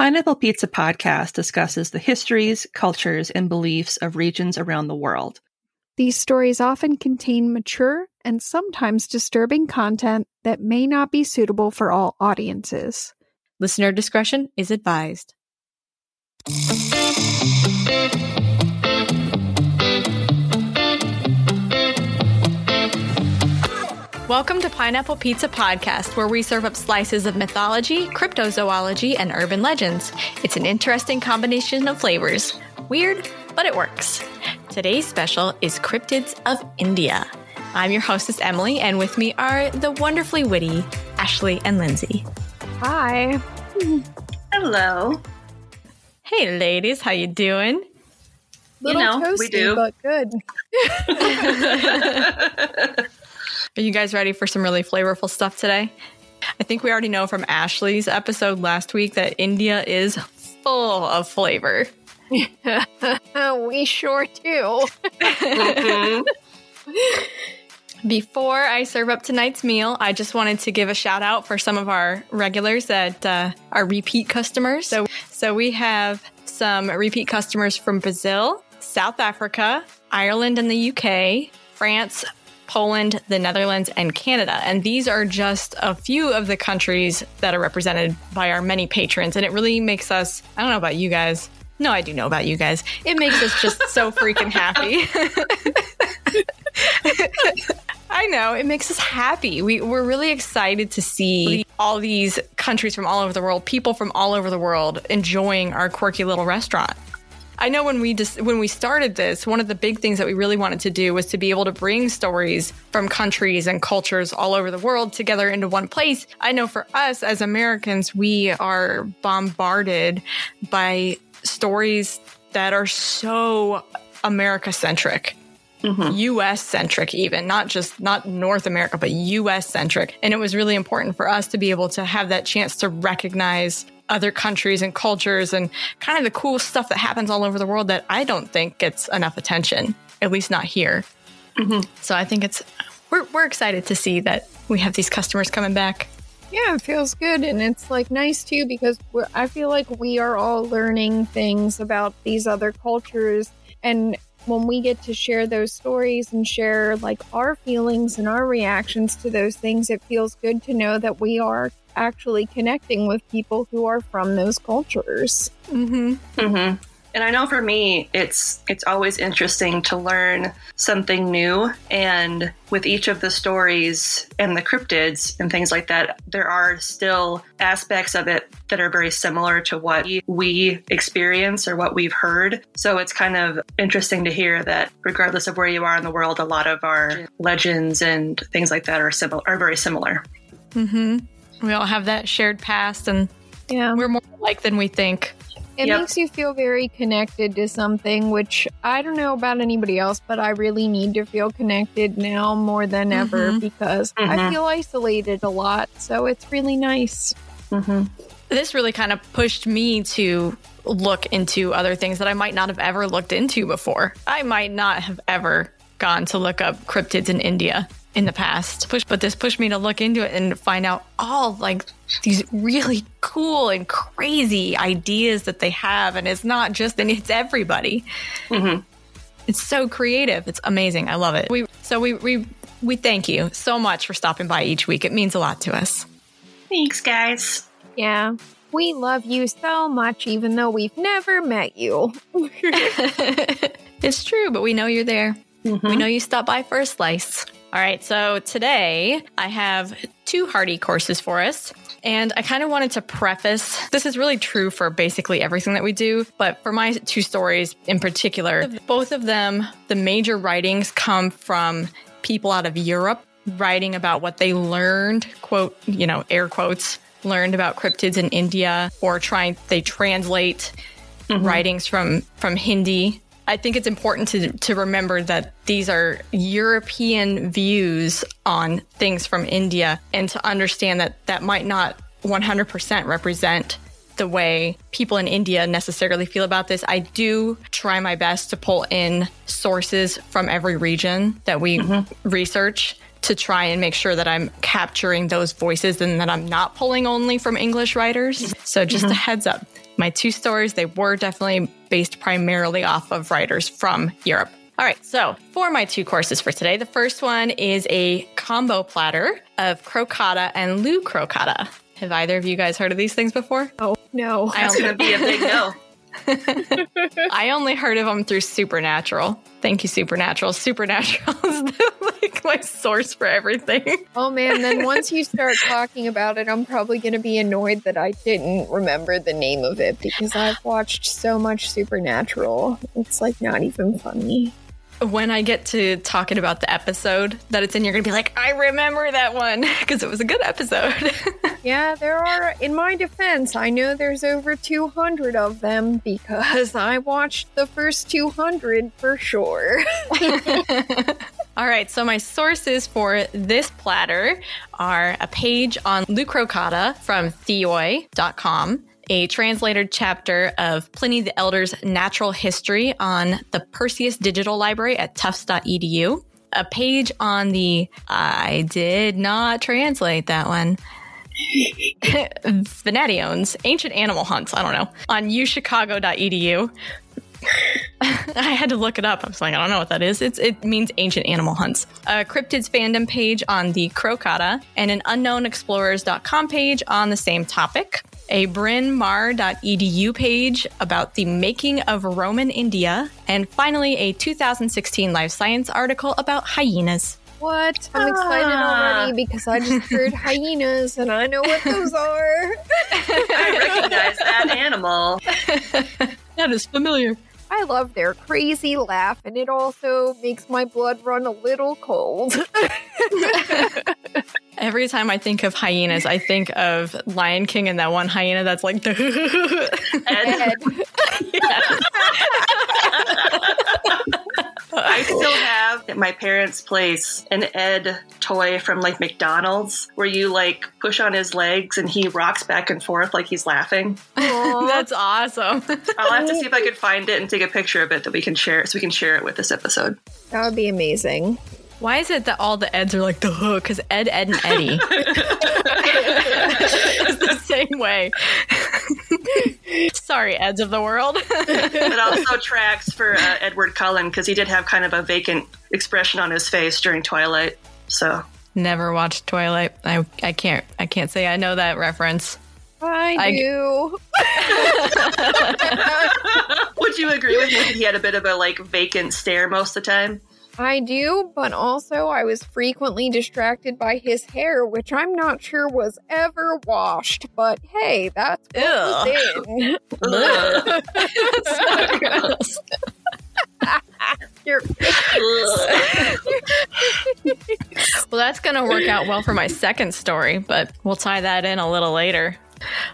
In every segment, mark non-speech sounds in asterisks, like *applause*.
Pineapple Pizza podcast discusses the histories, cultures, and beliefs of regions around the world. These stories often contain mature and sometimes disturbing content that may not be suitable for all audiences. Listener discretion is advised. Welcome to Pineapple Pizza Podcast, where we serve up slices of mythology, cryptozoology, and urban legends. It's an interesting combination of flavors. Weird, but it works. Today's special is Cryptids of India. I'm your hostess, Emily, and with me are the wonderfully witty Ashley and Lindsay. Hi. *laughs* Hello. Hey, ladies, how you doing? Little you know, toasty, we do. but good. *laughs* *laughs* Are you guys ready for some really flavorful stuff today? I think we already know from Ashley's episode last week that India is full of flavor. *laughs* we sure do. *laughs* Before I serve up tonight's meal, I just wanted to give a shout out for some of our regulars that uh, are repeat customers. So, so we have some repeat customers from Brazil, South Africa, Ireland, and the UK, France, Poland, the Netherlands, and Canada. And these are just a few of the countries that are represented by our many patrons. And it really makes us, I don't know about you guys. No, I do know about you guys. It makes us just so *laughs* freaking happy. *laughs* I know it makes us happy. We, we're really excited to see all these countries from all over the world, people from all over the world enjoying our quirky little restaurant. I know when we just when we started this, one of the big things that we really wanted to do was to be able to bring stories from countries and cultures all over the world together into one place. I know for us as Americans, we are bombarded by stories that are so America centric. Mm-hmm. US centric, even not just not North America, but US centric. And it was really important for us to be able to have that chance to recognize other countries and cultures and kind of the cool stuff that happens all over the world that I don't think gets enough attention, at least not here. Mm-hmm. So I think it's, we're, we're excited to see that we have these customers coming back. Yeah, it feels good, and it's like nice too because we're, I feel like we are all learning things about these other cultures, and when we get to share those stories and share like our feelings and our reactions to those things, it feels good to know that we are actually connecting with people who are from those cultures. Mm-hmm. hmm And I know for me, it's it's always interesting to learn something new. And with each of the stories and the cryptids and things like that, there are still aspects of it that are very similar to what we experience or what we've heard. So it's kind of interesting to hear that regardless of where you are in the world, a lot of our legends and things like that are similar are very similar. Mm-hmm. We all have that shared past and Yeah. we're more alike than we think. It Yep. makes you feel very connected to something, which I don't know about anybody else, but I really need to feel connected now more than ever Mhm. because I Mhm. feel isolated a lot. So it's really nice. hmm this really kind of pushed me to look into other things that I might not have ever looked into before. I might not have ever gone to look up cryptids in India in the past. Push, but this pushed me to look into it and find out all like these really cool and crazy ideas that they have. And it's not just, and it's everybody. hmm It's so creative. It's amazing. I love it. We so we we we thank you so much for stopping by each week. It means a lot to us. Thanks, guys. Yeah. We love you so much, even though we've never met you. *laughs* it's true, but we know you're there. Mm-hmm. We know you stopped by for a slice. All right, so today I have two hearty courses for us. And I kind of wanted to preface this is really true for basically everything that we do, but for my two stories in particular, both of them, the major writings come from people out of Europe writing about what they learned, quote, you know, air quotes, learned about cryptids in India or trying they translate mm-hmm. writings from from Hindi. I think it's important to to remember that these are European views on things from India and to understand that that might not 100% represent the way people in India necessarily feel about this. I do try my best to pull in sources from every region that we mm-hmm. research to try and make sure that I'm capturing those voices and that I'm not pulling only from English writers. So just mm-hmm. a heads up. My two stories, they were definitely based primarily off of writers from Europe. All right, so for my two courses for today, the first one is a combo platter of crocata and Lou crocata. Have either of you guys heard of these things before? Oh, no. That's going to be a big no. *laughs* *laughs* I only heard of them through Supernatural. Thank you, Supernatural. Supernatural *laughs* is like my source for everything. Oh man, then once you start talking about it, I'm probably going to be annoyed that I didn't remember the name of it because I've watched so much Supernatural. It's like not even funny when I get to talking about the episode that it's in, you're going to be like, I remember that one *laughs* because it was a good episode. *laughs* yeah, there are, in my defense, I know there's over 200 of them because I watched the first 200 for sure. *laughs* All right, so my sources for this platter are a page on Lou Crocata from theoi.com a translated chapter of Pliny the Elder's Natural History on the Perseus Digital Library at tufts.edu, a page on the, I did not translate that one. *laughs* Venationes, ancient animal hunts, I don't know, on uchicago.edu. *laughs* I had to look it up. I was like, I don't know what that is. It's, it means ancient animal hunts. A cryptids fandom page on the Crocata and an unknownexplorers.com page on the same topic a brynmawr.edu page about the making of Roman India, and finally, a 2016 Live Science article about hyenas. What? I'm excited ah. already because I just heard *laughs* hyenas and I know what those are. I recognize that animal. *laughs* that is familiar. I love their crazy laugh, and it also makes my blood run a little cold. *laughs* Every time I think of hyenas, I think of Lion King and that one hyena that's like the Ed. *laughs* I still have at my parents' place an Ed toy from like McDonald's where you like push on his legs and he rocks back and forth like he's laughing. That's awesome. I'll have to see if I could find it and take a picture of it that we can share so we can share it with this episode. That would be amazing. Why is it that all the Eds are like the hook? Because Ed, Ed, and Eddie. *laughs* it's the same way. Sorry, Eds of the world. it also tracks for uh, Edward Cullen because he did have kind of a vacant expression on his face during Twilight. So never watched Twilight. I I can't I can't say I know that reference. I, I do. *laughs* Would you agree with me that he had a bit of a like vacant stare most of the time? I do, but also I was frequently distracted by his hair, which I'm not sure was ever washed. But hey, that's what we Your *laughs* well, that's going to work out well for my second story, but we'll tie that in a little later.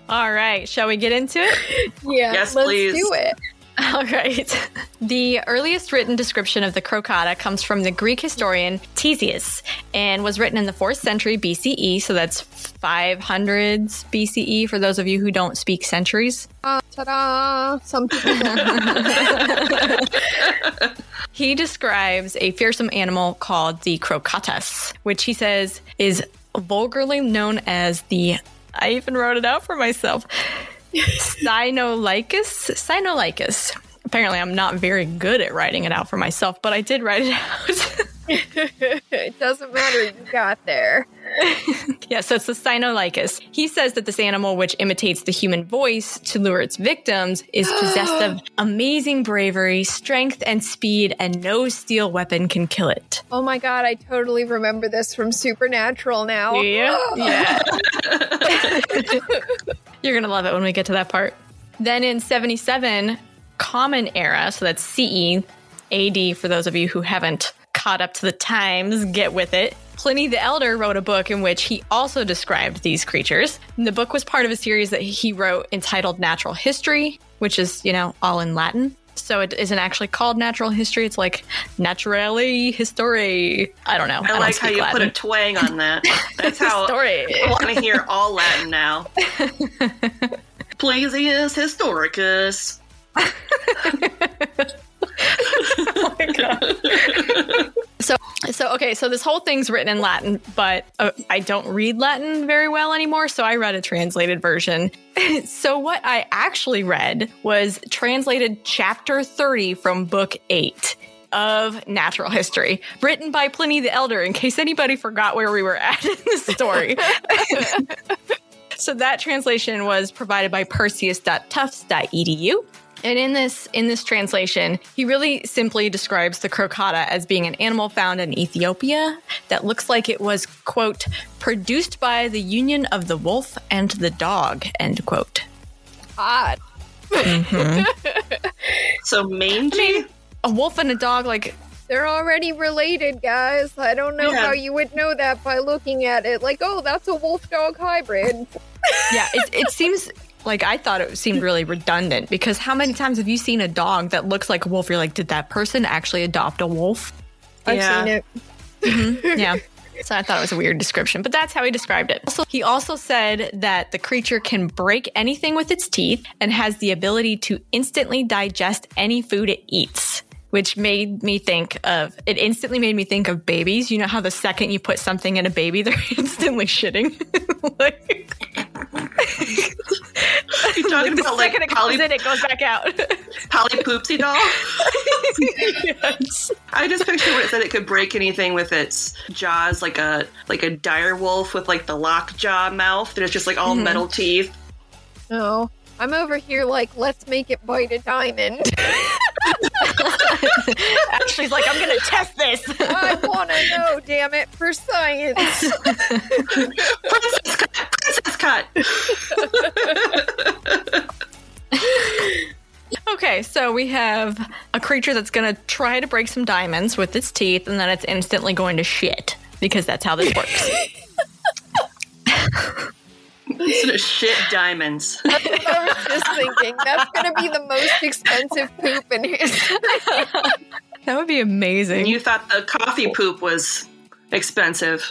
All right, shall we get into it? Yeah, yes, let's please. do it. *laughs* All right. The earliest written description of the crocata comes from the Greek historian Ctesias and was written in the 4th century BCE, so that's 500s BCE for those of you who don't speak centuries. Uh, ta-da! Some people *laughs* He describes a fearsome animal called the crocatus, which he says is vulgarly known as the I even wrote it out for myself. Cynolycus. Cynolycus. Apparently, I'm not very good at writing it out for myself, but I did write it *laughs* out. It doesn't matter. You got there. *laughs* Yeah, so it's the Cynolycus. He says that this animal, which imitates the human voice to lure its victims, is possessed of *gasps* amazing bravery, strength, and speed, and no steel weapon can kill it. Oh my god, I totally remember this from Supernatural now. *gasps* yeah. *laughs* You're going to love it when we get to that part. Then in 77, Common Era, so that's CE, AD for those of you who haven't caught up to the times, get with it. Pliny the Elder wrote a book in which he also described these creatures. And the book was part of a series that he wrote entitled Natural History, which is, you know, all in Latin. So it isn't actually called natural history. It's like naturally history. I don't know. I, don't like how you put a twang on that. *laughs* That's how. I want to hear all Latin now. *laughs* Pleasius historicus. *laughs* So, so okay, so this whole thing's written in Latin, but uh, I don't read Latin very well anymore, so I read a translated version. *laughs* so what I actually read was translated chapter 30 from book 8 of natural history, written by Pliny the Elder in case anybody forgot where we were at *laughs* in the story. *laughs* so that translation was provided by perseus.tufts.edu. And in this in this translation, he really simply describes the crocata as being an animal found in Ethiopia that looks like it was quote produced by the union of the wolf and the dog end quote. Odd. Mm-hmm. *laughs* So mangy. A wolf and a dog like They're already related, guys. I don't know Yeah. how you would know that by looking at it. Like, oh, that's a wolf dog hybrid. yeah, it, it seems like I thought it seemed really redundant because how many times have you seen a dog that looks like a wolf? You're like, did that person actually adopt a wolf? I've Yeah. seen it. Mm-hmm. yeah. *laughs* So I thought it was a weird description, but that's how he described it. Also, he also said that the creature can break anything with its teeth and has the ability to instantly digest any food it eats. Which made me think of it instantly made me think of babies. You know how the second you put something in a baby, *laughs* they're instantly shitting. *laughs* like, You're talking the about like second it Polly, goes in, it goes back out. *laughs* Polly Poopsie doll. yes. I just picture where it said it could break anything with its jaws, like a like a dire wolf with like the lockjaw mouth, and it's just like all mm-hmm. metal teeth. No. I'm over here like, let's make it bite a diamond. Ashley's like, I'm gonna test this. I want to know, damn it, for science. Princess cut! Princess cut! Okay, so we have a creature that's going to try to break some diamonds with its teeth, and then it's instantly going to shit because that's how this works. *laughs* It's gonna shit diamonds. *laughs* I was just thinking, that's going to be the most expensive poop in history. that would be amazing. And you thought the coffee poop was expensive.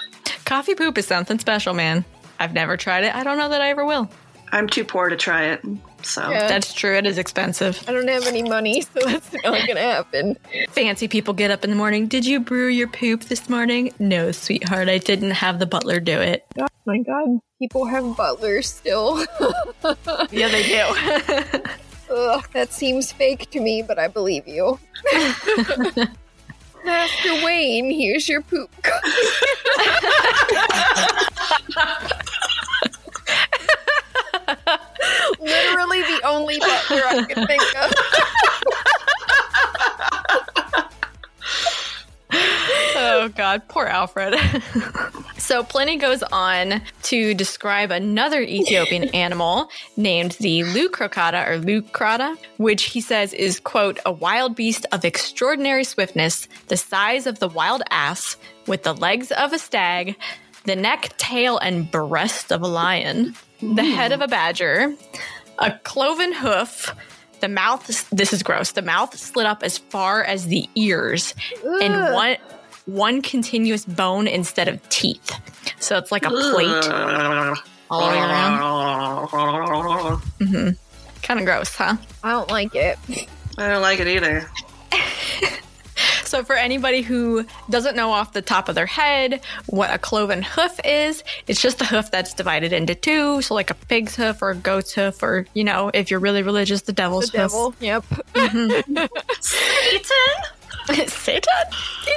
Coffee poop is something special, man. I've never tried it. I don't know that I ever will. I'm too poor to try it, so Yeah. That's true. It is expensive. I don't have any money, *laughs* so that's not going to happen. Fancy people get up in the morning. Did you brew your poop this morning? No, sweetheart. I didn't have the butler do it. Oh my god, people have butlers still. *laughs* Yeah, they do. *laughs* Ugh, that seems fake to me, but I believe you. Master Wayne, here's your poop. Literally the only butler I could think of. *laughs* oh god, poor Alfred. so Pliny goes on to describe another Ethiopian *laughs* animal named the Lucrocata or Lucrata, which he says is quote a wild beast of extraordinary swiftness, the size of the wild ass, with the legs of a stag, the neck, tail, and breast of a lion, the head hmm. of a badger, a cloven hoof. The mouth, this is gross. The mouth slit up as far as the ears, and one one continuous bone instead of teeth. So it's like a plate all the way around. Mm-hmm. Kind of gross, huh? I don't like it. I don't like it either. *laughs* *laughs* So for anybody who doesn't know off the top of their head what a cloven hoof is, it's just a hoof that's divided into two. So like a pig's hoof or a goat's hoof, or you know, if you're really religious, the The devil's hoof. devil. Yep. Satan? *laughs* Satan?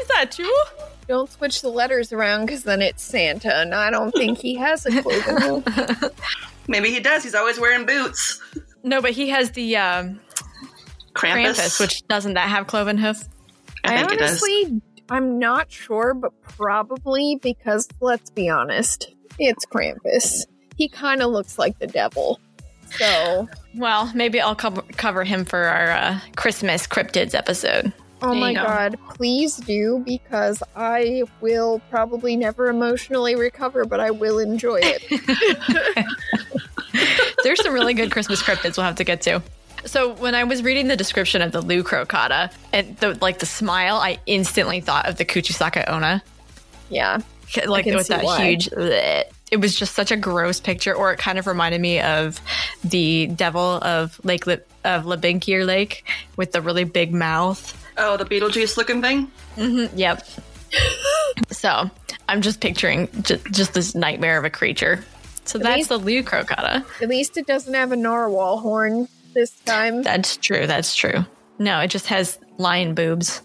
Is that you? Don't switch the letters around because then it's Santa, and I don't think he has a cloven hoof. *laughs* Maybe he does. He's always wearing boots. No, but he has the um, Krampus. Krampus, which doesn't that have cloven hoof? I think it does. honestly, I'm not sure, but probably because let's be honest, it's Krampus. He kind of looks like the devil. So, Well, maybe I'll cover, cover him for our uh, Christmas cryptids episode. oh my go. god, please do because I will probably never emotionally recover, but I will enjoy it. *laughs* There's some really good Christmas cryptids we'll have to get to. So when I was reading the description of the Lu crocata and the like the smile, I instantly thought of the Kuchisake-onna. yeah. Like can with that why. huge bleh. it was just such a gross picture, or it kind of reminded me of the devil of Lake Li- of Labynkyr Lake with the really big mouth. Oh, the Beetlejuice looking thing? Mm-hmm, yep. *laughs* so I'm just picturing j- just this nightmare of a creature. So that's least- the Lu crocata. At least it doesn't have a narwhal horn this time That's true. That's true. No, it just has lion boobs.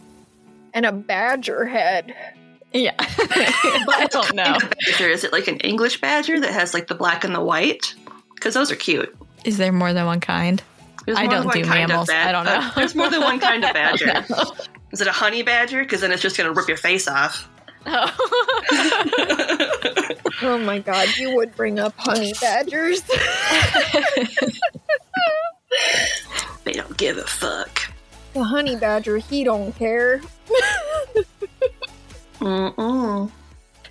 and a badger head. Yeah. *laughs* I don't know. Badger, is it like an English badger that has like the black and the white? Because those are cute. Is there more than one kind? There's I don't do kind of mammals. bad- I don't know. uh, *laughs* there's more than one kind of *laughs* badger. Is it a honey badger? Because then it's just going to rip your face off. Oh my god, you would bring up honey badgers. They don't give a fuck. the honey badger, he don't care. Mm-mm.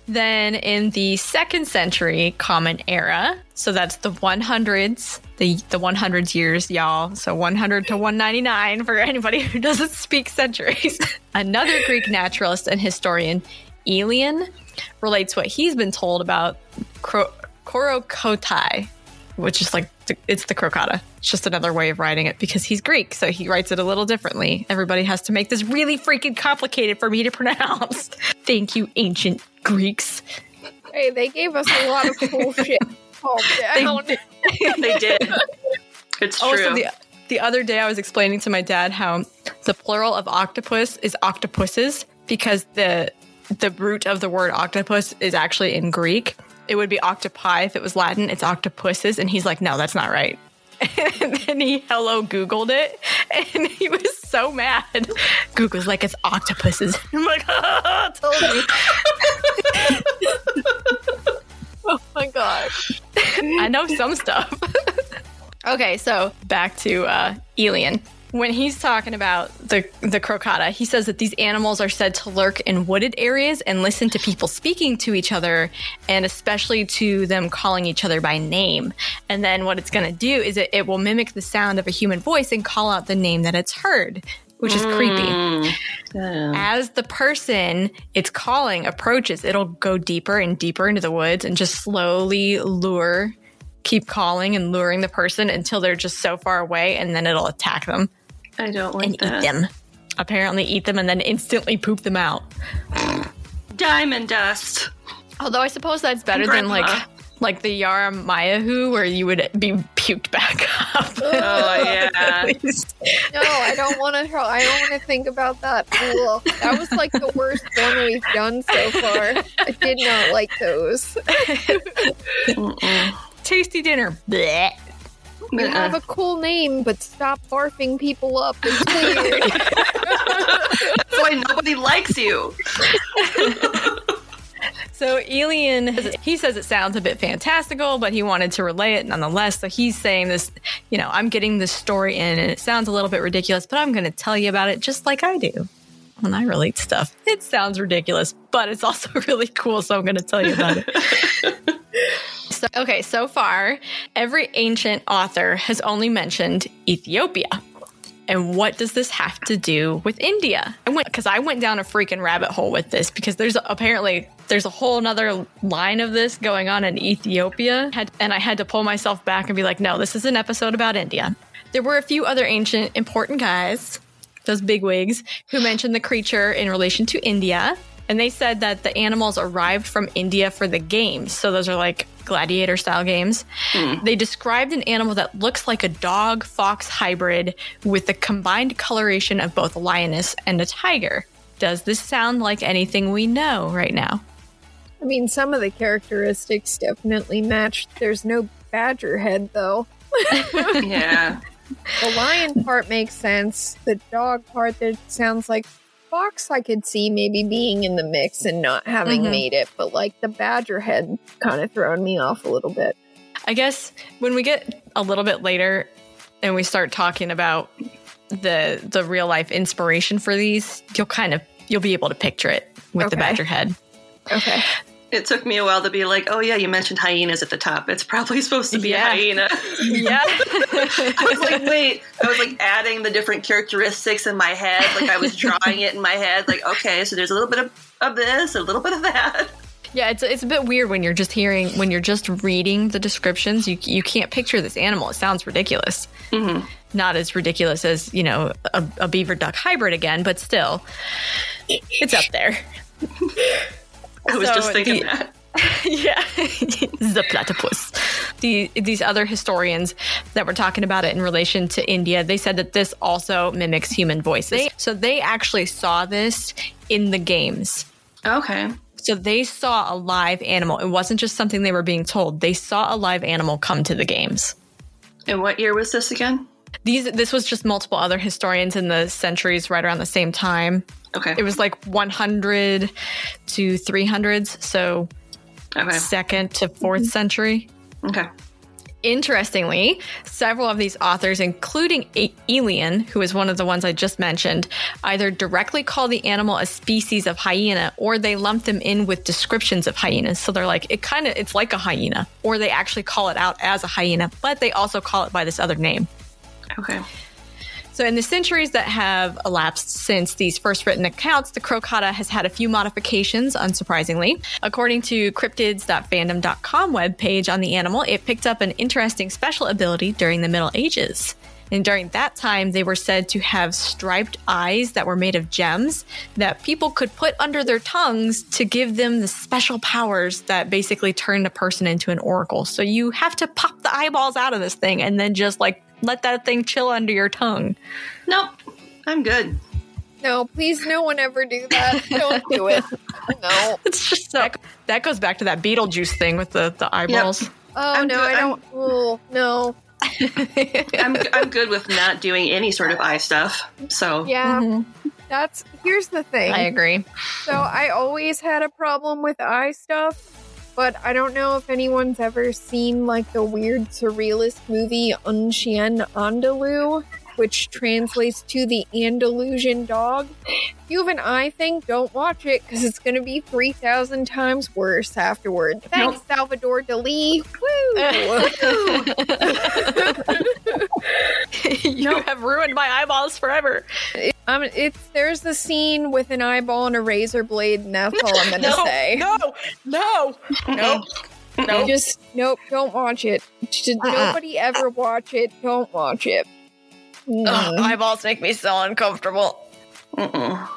Then in the second century Common Era, so that's the 100s, the the 100s years, y'all. So 100 to 199 for anybody who doesn't speak centuries. *laughs* Another Greek naturalist and historian, Aelian, relates what he's been told about Kro- Korokotai, which is like the, it's the crocata. It's just another way of writing it because he's Greek, so he writes it a little differently. Everybody has to make this really freaking complicated for me to *laughs* pronounce. Thank you, ancient Greeks. Hey, they gave us a lot of cool *laughs* shit. Calm down. They did. It's true. Also, the the other day I was explaining to my dad how the plural of octopus is octopuses because the the root of the word octopus is actually in Greek. It would be octopi if it was Latin. It's octopuses, and he's like, "No, that's not right." *laughs* And then he hello Googled it, and he was so mad. Google's like, "It's octopuses." *laughs* I'm like, *laughs* "Ah, "Told you." oh my god. I know some stuff. okay, so back to uh, Aelian. When he's talking about the the crocata, he says that these animals are said to lurk in wooded areas and listen to people speaking to each other, and especially to them calling each other by name. And then what it's going to do is it, it will mimic the sound of a human voice and call out the name that it's heard, which is creepy. Mm. As the person it's calling approaches, it'll go deeper and deeper into the woods and just slowly lure, keep calling and luring the person until they're just so far away, and then it'll attack them I don't and like that. eat them. Apparently, eat them and then instantly poop them out. Diamond dust. Although I suppose that's better than like like the Yara-ma-yha-who, where you would be puked back up. Oh yeah. *laughs* *laughs* No, I don't want to. I don't want to think about that. Ugh. That was like the worst one we've done so far. I did not like those. *laughs* Tasty dinner. Blech. You Uh-uh. have a cool name, but stop barfing people up. It's weird. That's why nobody likes you. *laughs* So Aelian, he says it sounds a bit fantastical, but he wanted to relay it nonetheless. So he's saying this, you know, I'm getting this story in and it sounds a little bit ridiculous, but I'm going to tell you about it just like I do. When I relate stuff, it sounds ridiculous, but it's also *laughs* really cool. So I'm going to tell you about it. *laughs* so, okay, so far, every ancient author has only mentioned Ethiopia. And what does this have to do with India? I went because I went down a freaking rabbit hole with this because there's apparently there's a whole nother line of this going on in Ethiopia. Had, and I had to pull myself back and be like, no, this is an episode about India. There were a few other ancient important guys, those bigwigs, who mentioned the creature in relation to India. And they said that the animals arrived from India for the games. So those are like gladiator style games. Hmm. They described an animal that looks like a dog fox hybrid with the combined coloration of both a lioness and a tiger. Does this sound like anything we know right now? I mean, some of the characteristics definitely match. There's no badger head, though. *laughs* Yeah. The lion part makes sense. The dog part that sounds like fox, I could see maybe being in the mix and not having Mhm. made it, but like the badger head kind of throwing me off a little bit. I guess when we get a little bit later and we start talking about the the real life inspiration for these, you'll kind of you'll be able to picture it with the badger head. Okay. It took me a while to be like, oh yeah, you mentioned hyenas at the top. It's probably supposed to be Yeah. a hyena. *laughs* Yeah. *laughs* I was like, wait. I was like adding the different characteristics in my head. Like I was drawing it in my head. Like, okay, so there's a little bit of, of this, a little bit of that. Yeah, it's it's a bit weird when you're just hearing when you're just reading the descriptions. You you can't picture this animal. It sounds ridiculous. Mm-hmm. Not as ridiculous as you know a, a beaver duck hybrid again, but still, it's up there. *laughs* I was So just thinking the- that. *laughs* yeah, the platypus. The, these other historians that were talking about it in relation to India, they said that this also mimics human voices. so they actually saw this in the games. Okay. So they saw a live animal. It wasn't just something they were being told. They saw a live animal come to the games. And what year was this again? These this was just multiple other historians in the centuries right around the same time. Okay. It was like 100 to 300s, so Okay. second to 4th mm-hmm. century. Okay. Interestingly, several of these authors, including A- Aelian, who is one of the ones I just mentioned, either directly call the animal a species of hyena or they lump them in with descriptions of hyenas. So they're like, it kind of, it's like a hyena, or they actually call it out as a hyena, but they also call it by this other name. Okay. So, in the centuries that have elapsed since these first written accounts, the crocata has had a few modifications, unsurprisingly. According to cryptids.fandom.com webpage on the animal, it picked up an interesting special ability during the Middle Ages. And during that time, they were said to have striped eyes that were made of gems that people could put under their tongues to give them the special powers that basically turned a person into an oracle. So you have to pop the eyeballs out of this thing and then just like let that thing chill under your tongue. Nope. I'm good. No, please, no one ever do that. *laughs* Don't do it. No. It's just so that goes back to that Beetlejuice thing with the, the eyeballs. Oh I'm no, good. I don't. Oh no. I'm I'm good with not doing any sort of eye stuff. So Yeah. Mm-hmm. That's here's the thing. I agree. So I always had a problem with eye stuff, but I don't know if anyone's ever seen like the weird surrealist movie Un Chien Andalou, which translates to the Andalusian dog. If you have an eye thing, don't watch it because it's going to be 3,000 times worse afterward. Thanks, Salvador Dali. Woo! *laughs* you have ruined my eyeballs forever. um, it's there's the scene with an eyeball and a razor blade, and that's all I'm going *laughs* to say. no, no, no, no. Just nope, don't watch it. Just Nobody ever watch it. Don't watch it. Mm. Ugh, eyeballs make me so uncomfortable. mm-mm.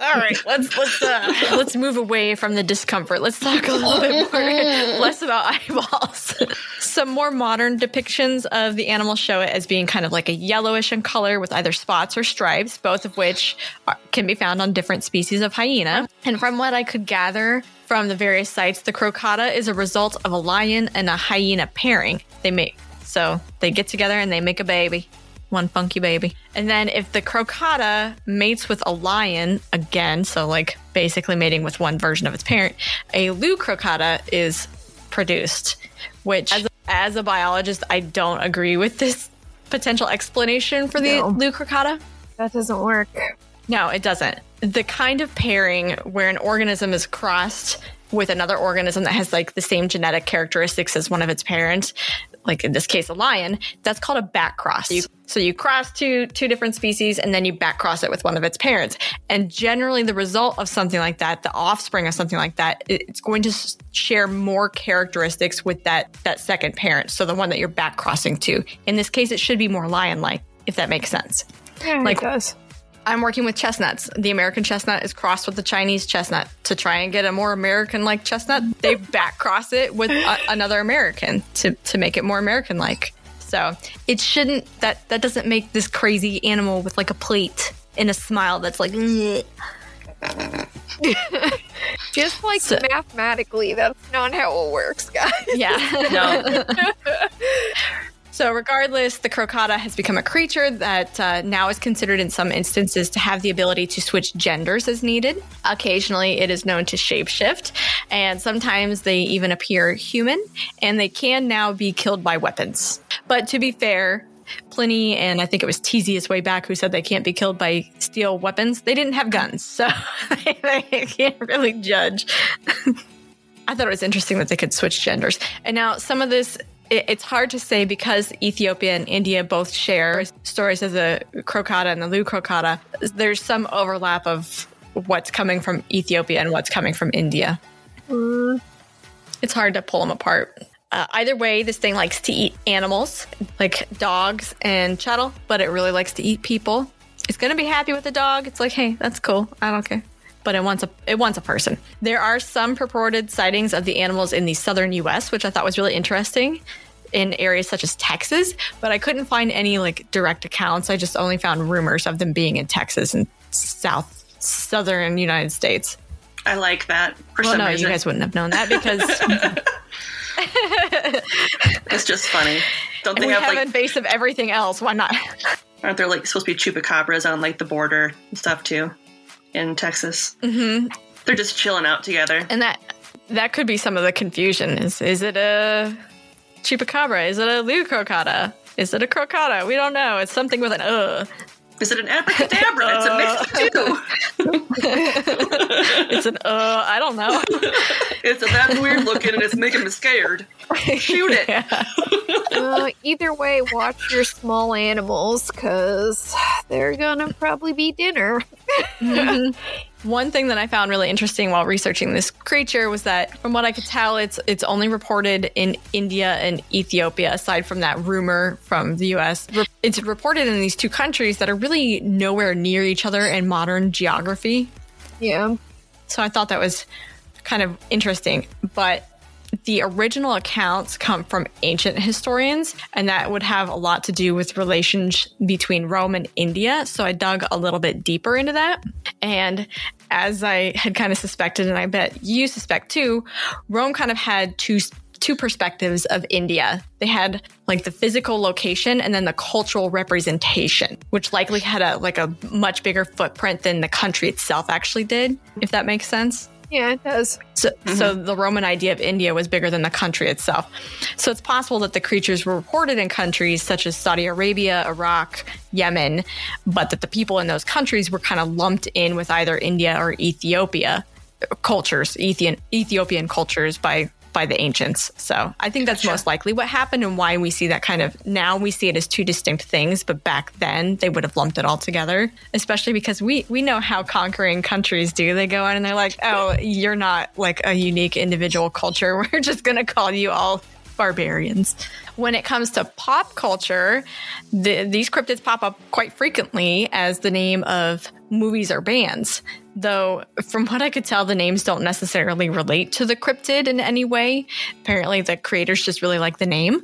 All right, let's let's uh, *laughs* let's move away from the discomfort. Let's talk a little bit more *laughs* less about eyeballs. *laughs* Some more modern depictions of the animal show it as being kind of like a yellowish in color with either spots or stripes, both of which are, can be found on different species of hyena. And from what I could gather from the various sites, the crocata is a result of a lion and a hyena pairing. They make so they get together and they make a baby one funky baby. And then if the crocata mates with a lion again, so like basically mating with one version of its parent, a Lu crocata is produced, which as a, as a biologist, I don't agree with this potential explanation for the No. Lu crocata. That doesn't work. No, it doesn't. The kind of pairing where an organism is crossed with another organism that has like the same genetic characteristics as one of its parents, like in this case a lion, that's called a back cross. You, so you cross two two different species and then you back cross it with one of its parents. And generally the result of something like that, the offspring of something like that, it's going to share more characteristics with that that second parent. So the one that you're back crossing to. In this case it should be more lion like if that makes sense. Yeah, Like- it does. I'm working with chestnuts. The American chestnut is crossed with the Chinese chestnut. To try and get a more American like chestnut, they back cross it with a, another American to, to make it more American like. So it shouldn't, that, that doesn't make this crazy animal with like a plate and a smile that's like, *laughs* Just like So- mathematically, that's not how it works, guys. yeah. *laughs* No. So, regardless, the crocata has become a creature that uh, now is considered in some instances to have the ability to switch genders as needed. Occasionally, it is known to shapeshift, and sometimes they even appear human, and they can now be killed by weapons. But to be fair, Pliny and I think it was Theseus way back who said they can't be killed by steel weapons. They didn't have guns, so *laughs* they can't really judge. *laughs* I thought it was interesting that they could switch genders. And now some of this, it's hard to say because Ethiopia and India both share stories of the crocata and the Lu crocata. There's some overlap of what's coming from Ethiopia and what's coming from India. It's hard to pull them apart. Uh, either way, this thing likes to eat animals like dogs and chattel, but it really likes to eat people. It's gonna be happy with the dog. It's like, hey, that's cool. I don't care. But it wants a it wants a person. There are some purported sightings of the animals in the southern U.S., which I thought was really interesting in areas such as Texas, but I couldn't find any like direct accounts. I just only found rumors of them being in Texas and south southern United States. I like that for Well, some no, reason. you guys wouldn't have known that because *laughs* *laughs* It's just funny. Don't they we have have like invasive everything else. Why not? aren't there like supposed to be chupacabras on like the border and stuff too in Texas? Mm-hmm. They're just chilling out together. And that that could be some of the confusion. Is is it a chupacabra? Is it a leucrocata? Is it a crocata? We don't know. It's something with an uh. Is it an abracadabra? it's a mix of *laughs* two. It's an uh. I don't know. *laughs* It's a that's weird looking and it's making me scared. *laughs* Shoot it. Uh, either way, watch your small animals because they're gonna probably be dinner. One thing that I found really interesting while researching this creature was that, from what I could tell, it's it's only reported in India and Ethiopia. Aside from that rumor from the U.S., it's reported in these two countries that are really nowhere near each other in modern geography. Yeah. So I thought that was kind of interesting. But the original accounts come from ancient historians, and that would have a lot to do with relations between Rome and India. So I dug a little bit deeper into that. And as I had kind of suspected, and I bet you suspect too, Rome kind of had two two perspectives of India. They had like the physical location and then the cultural representation, which likely had a like a much bigger footprint than the country itself actually did, if that makes sense. Yeah, it does. So, so mm-hmm. the Roman idea of India was bigger than the country itself. So it's possible that the creatures were reported in countries such as Saudi Arabia, Iraq, Yemen, but that the people in those countries were kind of lumped in with either India or Ethiopia cultures, Ethiopian Ethiopian cultures by by the ancients. So I think that's most likely what happened and why we see that kind of now we see it as two distinct things, but back then they would have lumped it all together, especially because we we know how conquering countries do. They go in and they're like, "Oh, you're not like a unique individual culture. *laughs* We're just going to call you all barbarians." When it comes to pop culture, the, these cryptids pop up quite frequently as the name of movies or bands. Though, from what I could tell, the names don't necessarily relate to the cryptid in any way. Apparently, the creators just really like the name.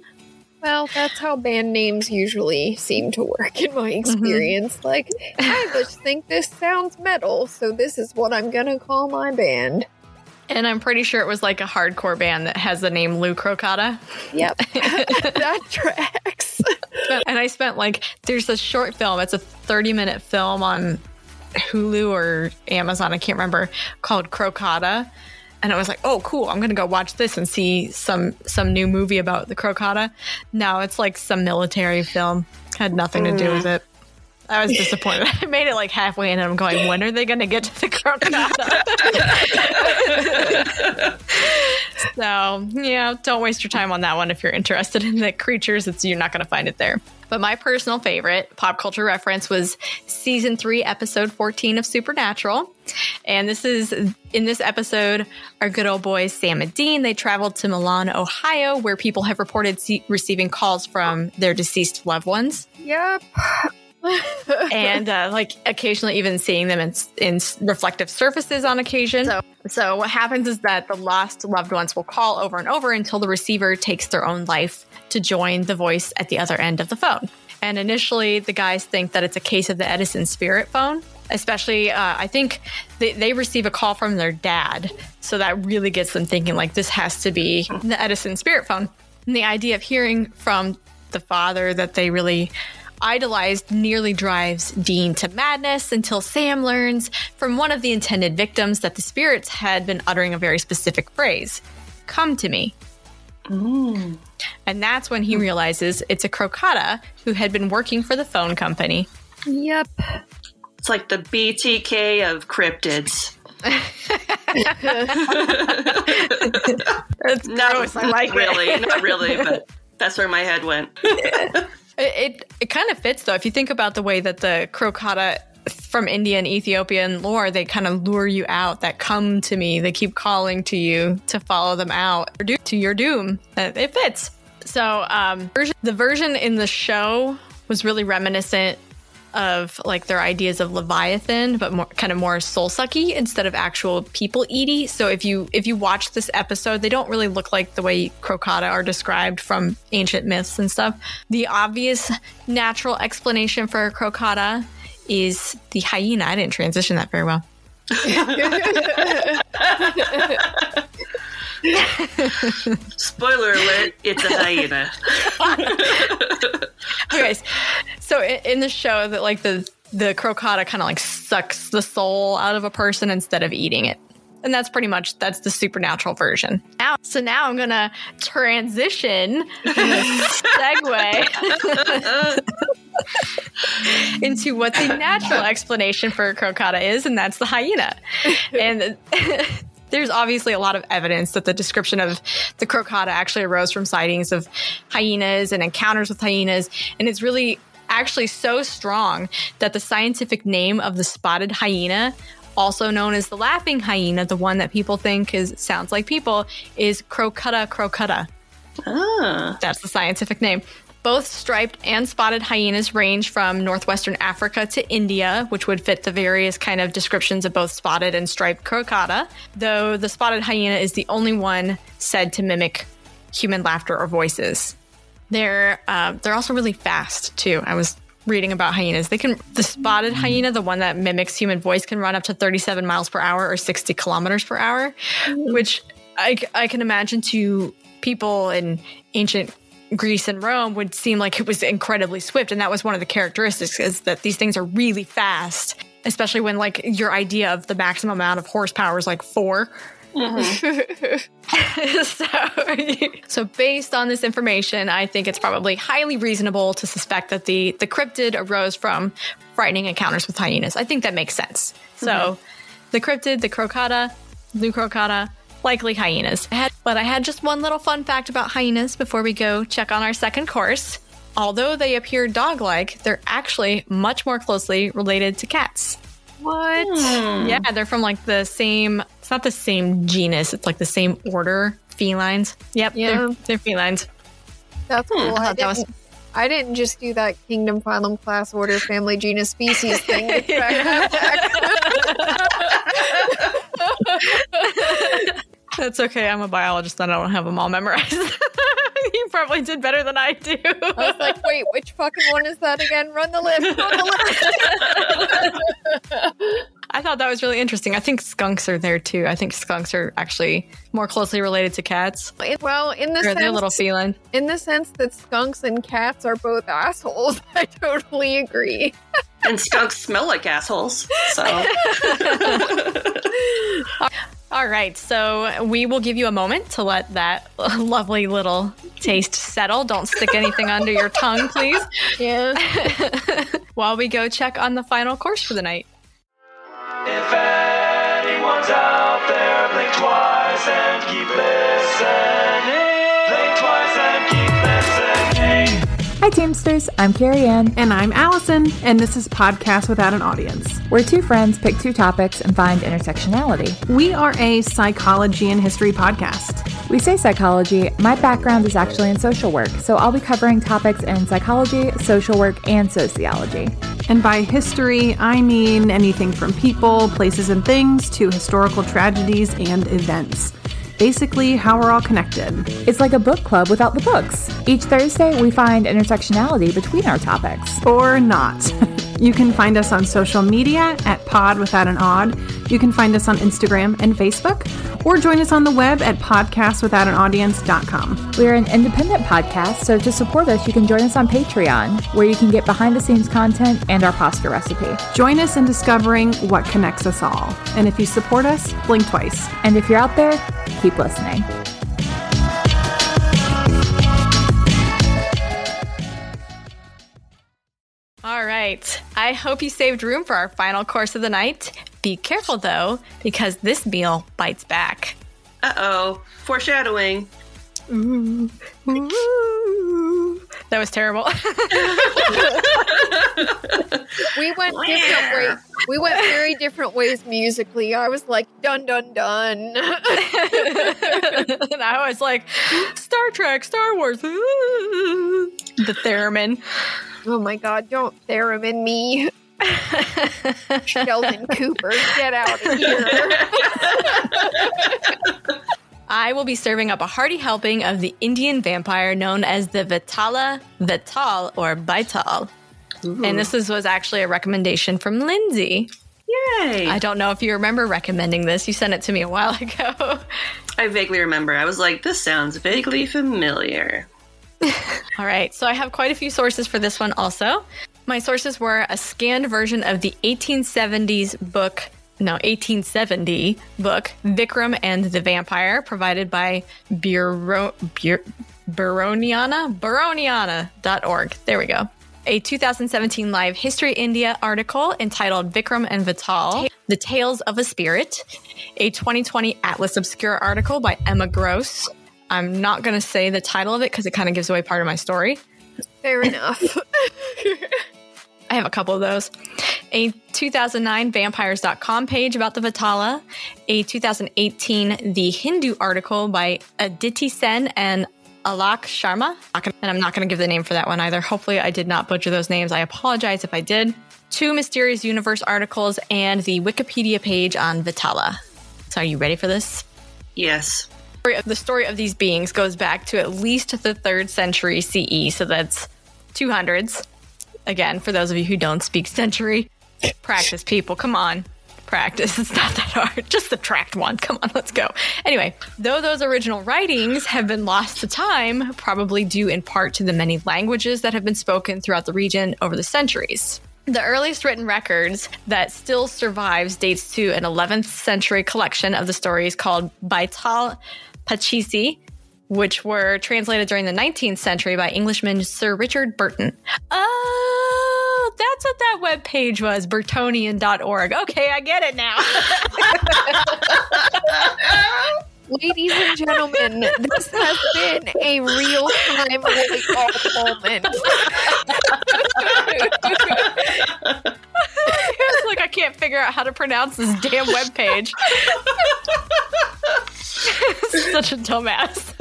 Well, that's how band names usually seem to work in my mm-hmm. experience. Like, I just think this sounds metal, so this is what I'm gonna call my band. And I'm pretty sure it was like a hardcore band that has the name Lou Crocata. Yep, *laughs* that tracks. and I spent like, there's a short film, it's a 30 minute film on Hulu or Amazon, I can't remember, called Crocata. And I was like, oh, cool, I'm going to go watch this and see some some new movie about the Crocata. No, it's like some military film, had nothing to do mm. with it. I was disappointed. *laughs* I made it like halfway and I'm going, when are they going to get to the Crocata? *laughs* so, yeah, don't waste your time on that one if you're interested in the creatures. It's you're not going to find it there. But my personal favorite pop culture reference was season three, episode 14 of Supernatural. And this is in this episode, our good old boys, Sam and Dean, they traveled to Milan, Ohio, where people have reported see- receiving calls from their deceased loved ones. yep. And uh, like occasionally even seeing them in, in reflective surfaces on occasion. So, so what happens is that the lost loved ones will call over and over until the receiver takes their own life to join the voice at the other end of the phone. And initially, the guys think that it's a case of the Edison spirit phone. Especially, uh, I think they, they receive a call from their dad. So that really gets them thinking, like, this has to be the Edison spirit phone. And the idea of hearing from the father that they really idolized nearly drives Dean to madness until Sam learns from one of the intended victims that the spirits had been uttering a very specific phrase Come to me. Mm. And that's when he realizes it's a crocotta who had been working for the phone company. Yep. It's like the BTK of cryptids. *laughs* That's not, gross. I like really, it. not really, but that's where my head went. *laughs* it it, it kind of fits though. If you think about the way that the crocotta from India and Ethiopian lore, they kind of lure you out. That come to me. They keep calling to you to follow them out to your doom. It fits. So um, the version in the show was really reminiscent of like their ideas of Leviathan, but more kind of more soul sucky instead of actual people eaty. So if you if you watch this episode, they don't really look like the way crocotta are described from ancient myths and stuff. The obvious natural explanation for crocotta is the hyena. I didn't transition that very well. *laughs* Spoiler alert, it's a hyena. *laughs* okay, so in the show that like the the crocotta kind of like sucks the soul out of a person instead of eating it. And that's pretty much that's the supernatural version. Now, so now I'm gonna transition *laughs* segue *laughs* into what the natural explanation for crocotta is, and that's the hyena. And there's obviously a lot of evidence that the description of the crocotta actually arose from sightings of hyenas and encounters with hyenas. And it's really actually so strong that the scientific name of the spotted hyena also known as the laughing hyena, the one that people think is sounds like people, is Crocuta crocuta. Ah. That's the scientific name. Both striped and spotted hyenas range from northwestern Africa to India, which would fit the various kind of descriptions of both spotted and striped crocotta, though the spotted hyena is the only one said to mimic human laughter or voices. They're uh, they're also really fast too. I was reading about hyenas. They can the spotted hyena, the one that mimics human voice, can run up to 37 miles per hour or 60 kilometers per hour, which I, I can imagine to people in ancient Greece and Rome would seem like it was incredibly swift. And that was one of the characteristics is that these things are really fast, especially when like your idea of the maximum amount of horsepower is like 4 mm-hmm. *laughs* so, *laughs* so based on this information, I think it's probably highly reasonable to suspect that the the cryptid arose from frightening encounters with hyenas. I think that makes sense. So mm-hmm. the cryptid, the crocotta, blue crocotta, likely hyenas. I had, but I had just one little fun fact about hyenas before we go check on our second course. Although they appear dog like, they're actually much more closely related to cats. What? Hmm. Yeah, they're from like the same, it's not the same genus, it's like the same order, felines. Yep, yeah. they're, they're felines. That's hmm. cool. I, I, didn't, was... I didn't just do that kingdom, phylum, class, order, family, genus, species thing. *laughs* *laughs* That's okay. I'm a biologist and I don't have them all memorized. *laughs* you probably did better than I do. I was like, wait, which fucking one is that again? Run the list. Run the list. *laughs* I thought that was really interesting. I think skunks are there too. I think skunks are actually more closely related to cats. Well, in the sense, they're little feline. In the sense that skunks and cats are both assholes, *laughs* I totally agree. and skunks smell like assholes. So All right, so we will give you a moment to let that *laughs* lovely little taste settle. Don't stick anything under your tongue, please. Yeah. *laughs* While we go check on the final course for the night. If anyone's out there, blink twice and keep listening. Hi, Teamsters. I'm Carrie Ann. And I'm Allison, and this is Podcast Without an Audience. Where two friends pick two topics and find intersectionality. We are a psychology and history podcast. We say psychology. My background is actually in social work, so I'll be covering topics in psychology, social work, and sociology. And by history, I mean anything from people, places, and things to historical tragedies and events. Basically, how we're all connected. It's like a book club without the books. Each Thursday, we find intersectionality between our topics. Or not. *laughs* You can find us on social media at Pod Without an Odd. You can find us on Instagram and Facebook, or join us on the web at podcastwithoutanaudience.com. We're an independent podcast, so to support us, you can join us on Patreon, where you can get behind the scenes content and our pasta recipe. Join us in discovering what connects us all. And if you support us, blink twice. And if you're out there, keep listening. All right. I hope you saved room for our final course of the night. Be careful though, because this meal bites back. Uh oh. Foreshadowing. Ooh, ooh. That was terrible. *laughs* We went different ways. We went very different ways musically. I was like, dun dun dun. *laughs* and I was like, Star Trek, Star Wars, ooh. the theremin. oh my god, don't theremin me. Sheldon Cooper, get out of here. *laughs* I will be serving up a hearty helping of the Indian vampire known as the Vitala Vital or Baital. And this is, was actually a recommendation from Lindsay. Yay. I don't know if you remember recommending this. You sent it to me a while *laughs* ago. I vaguely remember. I was like, this sounds vaguely familiar. *laughs* All right, so I have quite a few sources for this one also. My sources were a scanned version of the 1870s book, no, 1870 book, Vikram and the Vampire, provided by Bureau, Bureau, Baroniana, Baroniana.org. There we go. A 2017 Live History India article entitled Vikram and Vital, The Tales of a Spirit. A 2020 Atlas Obscure article by Emma Gross. I'm not going to say the title of it because it kind of gives away part of my story. Fair enough. *laughs* I have a couple of those. A 2009 vampires.com page about the Vitala. A 2018 The Hindu article by Aditi Sen and Alak Sharma. And I'm not going to give the name for that one either. Hopefully, I did not butcher those names. I apologize if I did. Two Mysterious Universe articles and the Wikipedia page on Vitala. So, are you ready for this? Yes. The story of these beings goes back to at least the third century CE. So, that's 200s. Again, for those of you who don't speak century, practice, people. Come on. Practice. *laughs* It's not that hard. Just subtract one. Come on, let's go. Anyway, though those original writings have been lost to time, probably due in part to the many languages that have been spoken throughout the region over the centuries. The earliest written records that still survives dates to an 11th century collection of the stories called Baital Pachisi, which were translated during the 19th century by Englishman Sir Richard Burton. Oh, that's what that web page was, burtonian.org. Okay, I get it now. *laughs* Ladies and gentlemen, this has been a real time light bulb moment. it's like I can't figure out how to pronounce this damn web page. *laughs* Such a dumbass.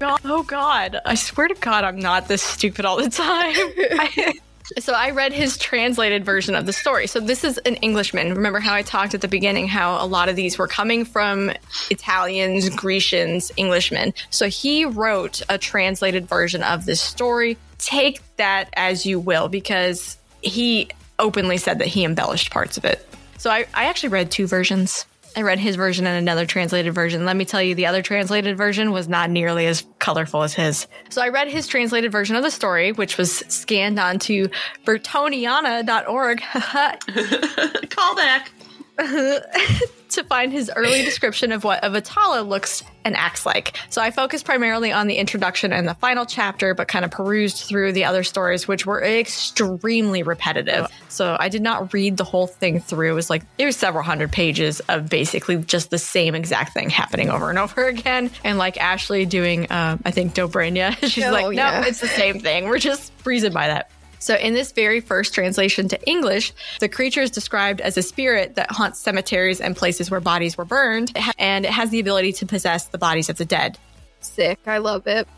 *laughs* oh God. I swear to God I'm not this stupid all the time. I- *laughs* so I read his translated version of the story. So this is an Englishman. Remember how I talked at the beginning how a lot of these were coming from Italians, Grecians, Englishmen. So he wrote a translated version of this story. Take that as you will because he openly said that he embellished parts of it. So I, I actually read two versions. I read his version and another translated version. Let me tell you, the other translated version was not nearly as colorful as his. So I read his translated version of the story, which was scanned onto Burtoniana.org *laughs* Call back. *laughs* to find his early description of what a Vitala looks and acts like. So I focused primarily on the introduction and the final chapter, but kind of perused through the other stories, which were extremely repetitive. So I did not read the whole thing through. It was like it was several hundred pages of basically just the same exact thing happening over and over *laughs* again. And like Ashley doing, um, I think Dobrania, *laughs* she's Oh, like, no, yeah. it's the same thing. We're just breezing by that. So, in this very first translation to English, the creature is described as a spirit that haunts cemeteries and places where bodies were burned, and it has the ability to possess the bodies of the dead. Sick. I love it.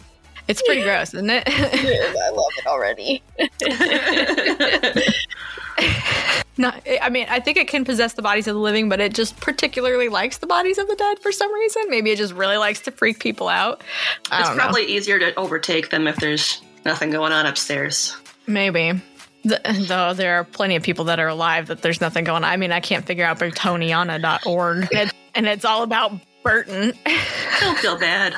It's pretty gross, isn't it? I love it already. *laughs* Not, I mean, I think it can possess the bodies of the living, but it just particularly likes the bodies of the dead for some reason. Maybe it just really likes to freak people out. I It's don't probably easier to overtake them if there's nothing going on upstairs. Maybe. Th- Though there are plenty of people that are alive that there's nothing going on. I mean, I can't figure out Burtoniana.org. and, and it's all about Burton. Don't feel bad.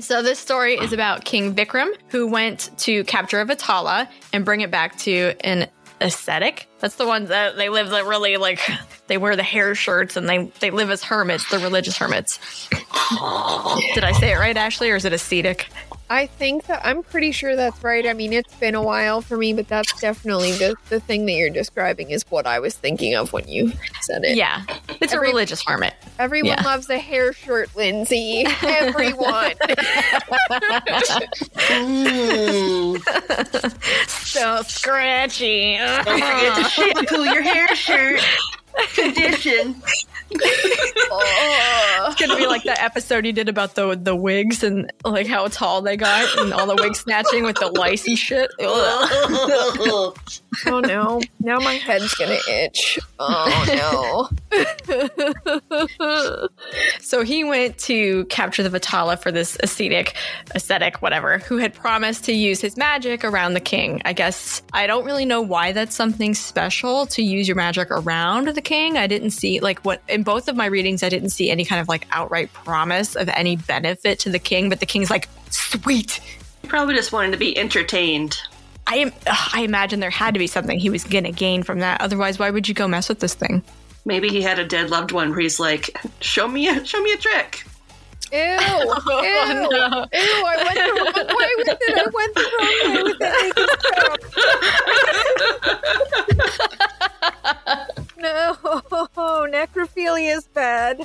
So this story is about King Vikram, who went to capture a Vatala and bring it back to an ascetic. That's the ones that they live that really like they wear the hair shirts and they they live as hermits, the religious hermits. Did I say it right, Ashley, or is it ascetic? I think that I'm pretty sure that's right. I mean, it's been a while for me, but that's definitely the, the thing that you're describing is what I was thinking of when you said it. Yeah, it's Every- a religious hermit. Everyone Yeah. loves a hair shirt, Lindsay. Everyone. *laughs* So scratchy. Don't forget to shampoo your hair shirt. Condition. *laughs* Oh. It's gonna be like that episode you did about the the wigs and like how tall they got and all the wig snatching with the lice and shit. *laughs* Oh oh no. Now my head's gonna itch. Oh no. *laughs* So he went to capture the Vitala for this ascetic, ascetic, whatever, who had promised to use his magic around the king. I guess I don't really know why that's something special to use your magic around the king. I didn't see like what in both of my readings, I didn't see any kind of like outright promise of any benefit to the king, but the king's like, sweet. Probably just wanted to be entertained. I am. ugh, I imagine there had to be something he was gonna gain from that. Otherwise, why would you go mess with this thing? Maybe he had a dead loved one where he's like, "Show me a show me a trick." Ew. *laughs* Ew. Ew. I went the wrong way with it. I went the wrong way with it. *laughs* No, *laughs* necrophilia is bad.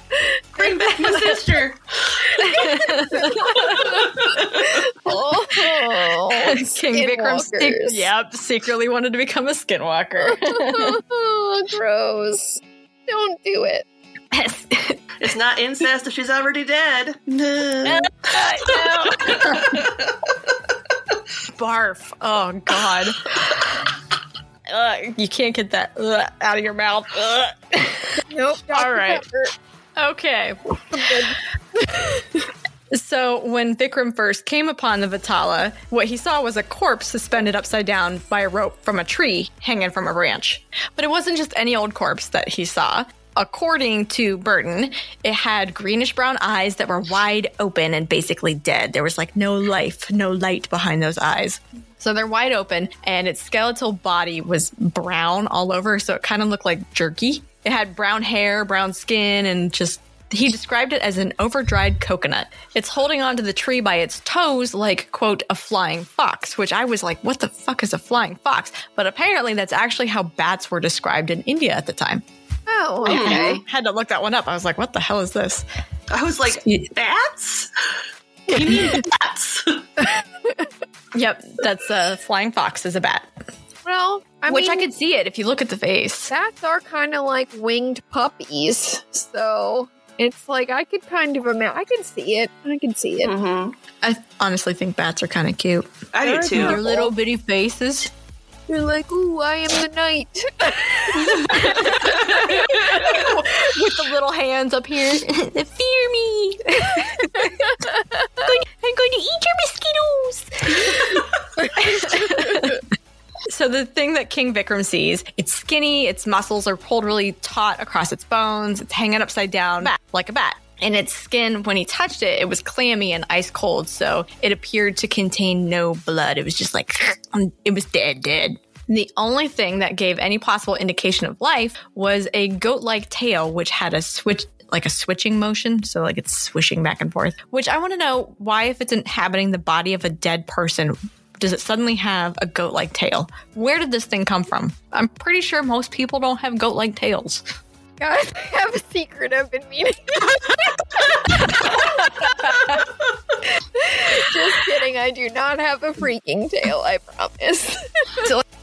Bring back my sister. Oh, *laughs* King Vikram, sec- yep, secretly wanted to become a skinwalker. oh, *laughs* gross. Don't do it. It's not incest if she's already dead. No. Barf. Oh God. Ugh, you can't get that ugh, out of your mouth. Ugh. Nope. *laughs* All right. Okay. So when Vikram first came upon the Vitala, what he saw was a corpse suspended upside down by a rope from a tree hanging from a branch. But it wasn't just any old corpse that he saw. According to Burton, it had greenish brown eyes that were wide open and basically dead. There was like no life, no light behind those eyes. So they're wide open, and its skeletal body was brown all over, so it kind of looked like jerky. It had brown hair, brown skin, and just he described it as an overdried coconut. It's holding onto the tree by its toes like, quote, a flying fox, which I was like, what the fuck is a flying fox? But apparently that's actually how bats were described in India at the time. Oh, I okay. had to look that one up. I was like, what the hell is this? I was like, bats? What do you mean bats? *laughs* Yep, that's a flying fox is a bat. Well, I which mean, I could see it if you look at the face. bats are kind of like winged puppies. So it's like I could kind of imagine. I could see it. I could see it. hmm I honestly think bats are kind of cute. I do too. Their little bitty faces. You're like, ooh, I am the knight. *laughs* with the little hands up here. *laughs* Fear me. *laughs* I'm going to eat your mosquitoes. so the thing that King Vikram sees, it's skinny, its muscles are pulled really taut across its bones, it's hanging upside down bat, like a bat. And its skin, when he touched it, it was clammy and ice cold, so it appeared to contain no blood. It was just like, um, it was dead, dead. The only thing that gave any possible indication of life was a goat like tail, which had a switch, like a switching motion. So, like it's swishing back and forth. Which I want to know why, if it's inhabiting the body of a dead person, does it suddenly have a goat like tail? Where did this thing come from? I'm pretty sure most people don't have goat like tails. *laughs* Guys, *laughs* I have a secret I've been meaning. *laughs* Just kidding. I do not have a freaking tail. I promise.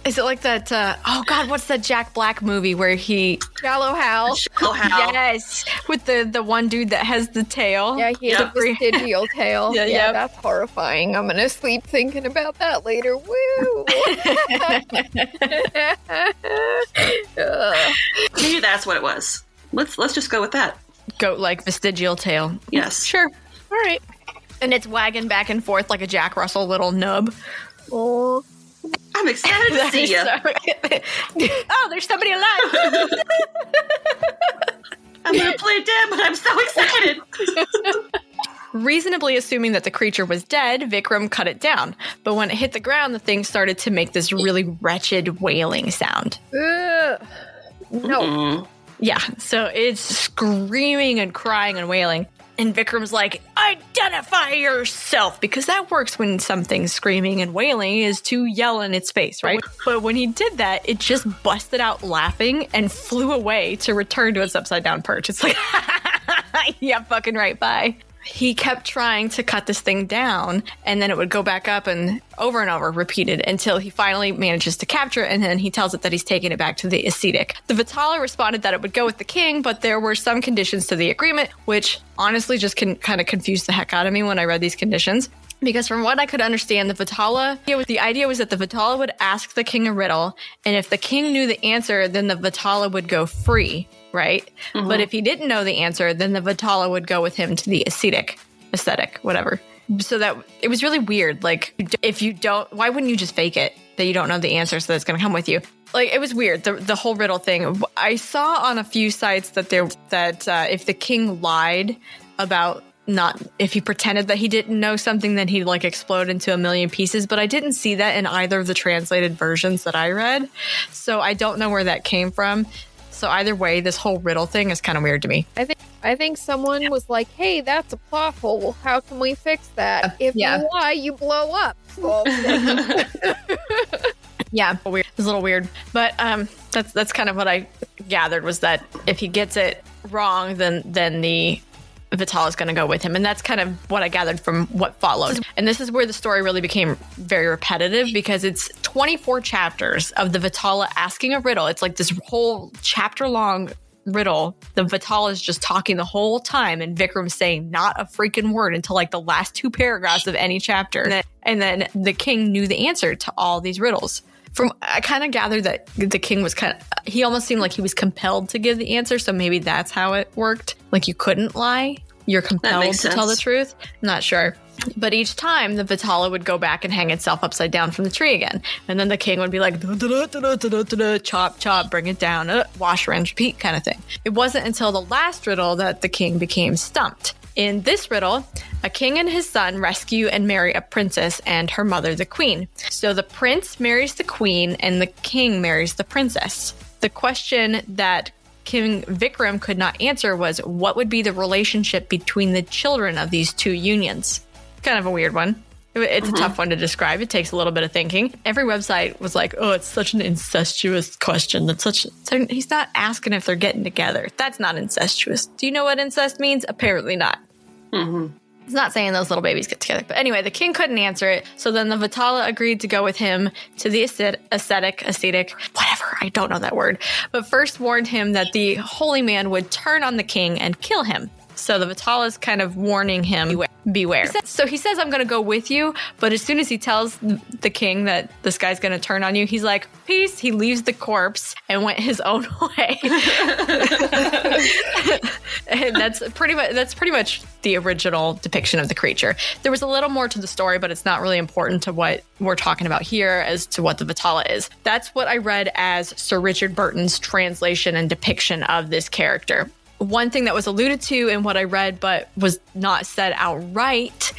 Is it like, is it like that? Uh, oh, God, what's that Jack Black movie where he. Shallow Hal. Oh, how? Yes, with the, the one dude that has the tail. Yeah, he has Yeah. a vestigial tail. *laughs* Yeah, Yeah, yeah. that's horrifying. I'm gonna sleep thinking about that later. Woo! *laughs* *laughs* Ugh. that's what it was. Let's let's just go with that. Goat like vestigial tail. Yes. Sure. All right. And it's wagging back and forth like a Jack Russell little nub. Oh, I'm excited to *laughs* see you. *laughs* oh, there's somebody alive. *laughs* I'm gonna play dead, but I'm so excited. Reasonably assuming that the creature was dead, Vikram cut it down. But when it hit the ground, the thing started to make this really wretched wailing sound. ugh. no. Mm. Yeah, so it's screaming and crying and wailing. And Vikram's like, identify yourself, because that works when something's screaming and wailing is to yell in its face, right? But when he did that, it just busted out laughing and flew away to return to its upside down perch. It's like, *laughs* yeah, fucking right, bye. He kept trying to cut this thing down, and then it would go back up and over and over repeated until he finally manages to capture it, and then he tells it that he's taking it back to the ascetic. The Vitala responded that it would go with the king, but there were some conditions to the agreement, which honestly just can kind of confuse the heck out of me when I read these conditions. Because from what I could understand, the Vitala, the idea was that the Vitala would ask the king a riddle, and if the king knew the answer, then the Vitala would go free, right? But if he didn't know the answer, then the Vitala would go with him to the ascetic, aesthetic, whatever. So that it was really weird. Like, if you don't, why wouldn't you just fake it that you don't know the answer so that's going to come with you? Like, it was weird. The, the whole riddle thing. I saw on a few sites that there that uh, if the king lied about not if he pretended that he didn't know something then he'd like explode into a million pieces but i didn't see that in either of the translated versions that i read so i don't know where that came from so either way this whole riddle thing is kind of weird to me I think I think someone was like, "Hey, that's a plot hole. How can we fix that? If yeah. you lie, you blow up." *laughs* Well, *laughs* yeah weird it's a little weird but um that's that's kind of what i gathered was that if he gets it wrong then then the Vital is going to go with him. And that's kind of what I gathered from what followed. And this is where the story really became very repetitive because it's 24 chapters of the Vitala asking a riddle. It's like this whole chapter long riddle. The Vital is just talking the whole time and Vikram's saying not a freaking word until like the last two paragraphs of any chapter. And then the king knew the answer to all these riddles. From I kind of gathered that the king was kind of he almost seemed like he was compelled to give the answer, so maybe that's how it worked. Like you couldn't lie, you're compelled to tell the truth. Not sure. But each time the Vitala would go back and hang itself upside down from the tree again. And then the king would be like, "Da, da, da, da, da, da, da, da, chop, chop, bring it down, uh, wash, rinse, repeat kind of thing. It wasn't until the last riddle that the king became stumped. In this riddle, a king and his son rescue and marry a princess and her mother, the queen. So the prince marries the queen and the king marries the princess. The question that King Vikram could not answer was what would be the relationship between the children of these two unions? Kind of a weird one. It- It's a mm-hmm. tough one to describe. It takes a little bit of thinking. Every website was like, "Oh, it's such an incestuous question. That's such." So he's not asking if they're getting together. That's not incestuous. Do you know what incest means? Apparently not. Mm-hmm. It's not saying those little babies get together. But anyway, the king couldn't answer it. So then the Vitala agreed to go with him to the ascet- ascetic, ascetic, whatever, I don't know that word. But first warned him that the holy man would turn on the king and kill him. So the Vitala is kind of warning him, beware. beware. So he says, I'm going to go with you. But as soon as he tells the king that this guy's going to turn on you, he's like, peace. He leaves the corpse and went his own *laughs* way. and that's pretty much that's pretty much the original depiction of the creature. There was a little more to the story, but it's not really important to what we're talking about here as to what the Vitala is. That's what I read as Sir Richard Burton's translation and depiction of this character. One thing that was alluded to in what I read, but was not said outright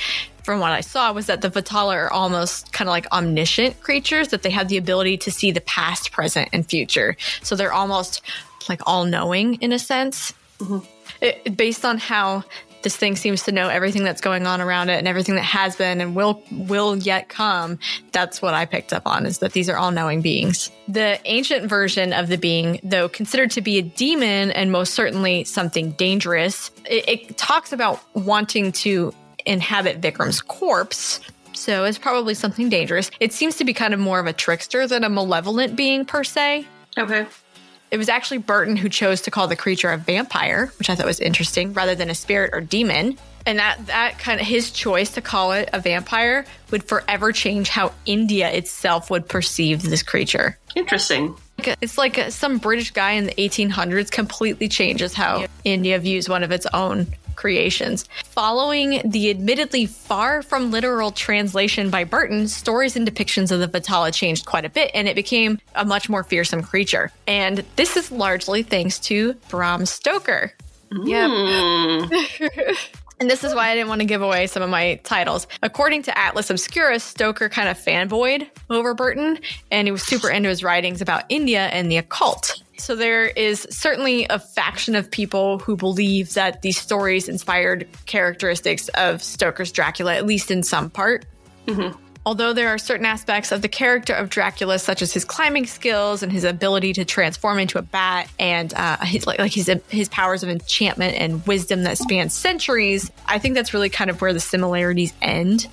from what I saw, was that the Vitala are almost kind of like omniscient creatures, that they have the ability to see the past, present, and future. So they're almost like all knowing in a sense. Mm-hmm. It, based on how this thing seems to know everything that's going on around it and everything that has been and will will yet come. That's what i picked up on is that these are all knowing beings. The ancient version of the being though considered to be a demon and most certainly something dangerous. It, it talks about wanting to inhabit vikram's corpse so it's probably something dangerous. It seems to be kind of more of a trickster than a malevolent being per se. Okay. It was actually Burton who chose to call the creature a vampire, which I thought was interesting, rather than a spirit or demon. And that that kind of his choice to call it a vampire would forever change how India itself would perceive this creature. Interesting. it's like uh, some British guy in the 1800s completely changes how India views one of its own creations. Following the admittedly far from literal translation by Burton, stories and depictions of the Vatala changed quite a bit and it became a much more fearsome creature. And this is largely thanks to Bram Stoker. Yep. Hmm. *laughs* And this is why I didn't want to give away some of my titles. According to Atlas Obscurus, Stoker kind of fanboyed over Burton, and he was super into his writings about India and the occult. So there is certainly a faction of people who believe that these stories inspired characteristics of Stoker's Dracula, at least in some part. Mm-hmm. Although there are certain aspects of the character of Dracula, such as his climbing skills and his ability to transform into a bat, and uh, his like, like his his powers of enchantment and wisdom that span centuries, I think that's really kind of where the similarities end.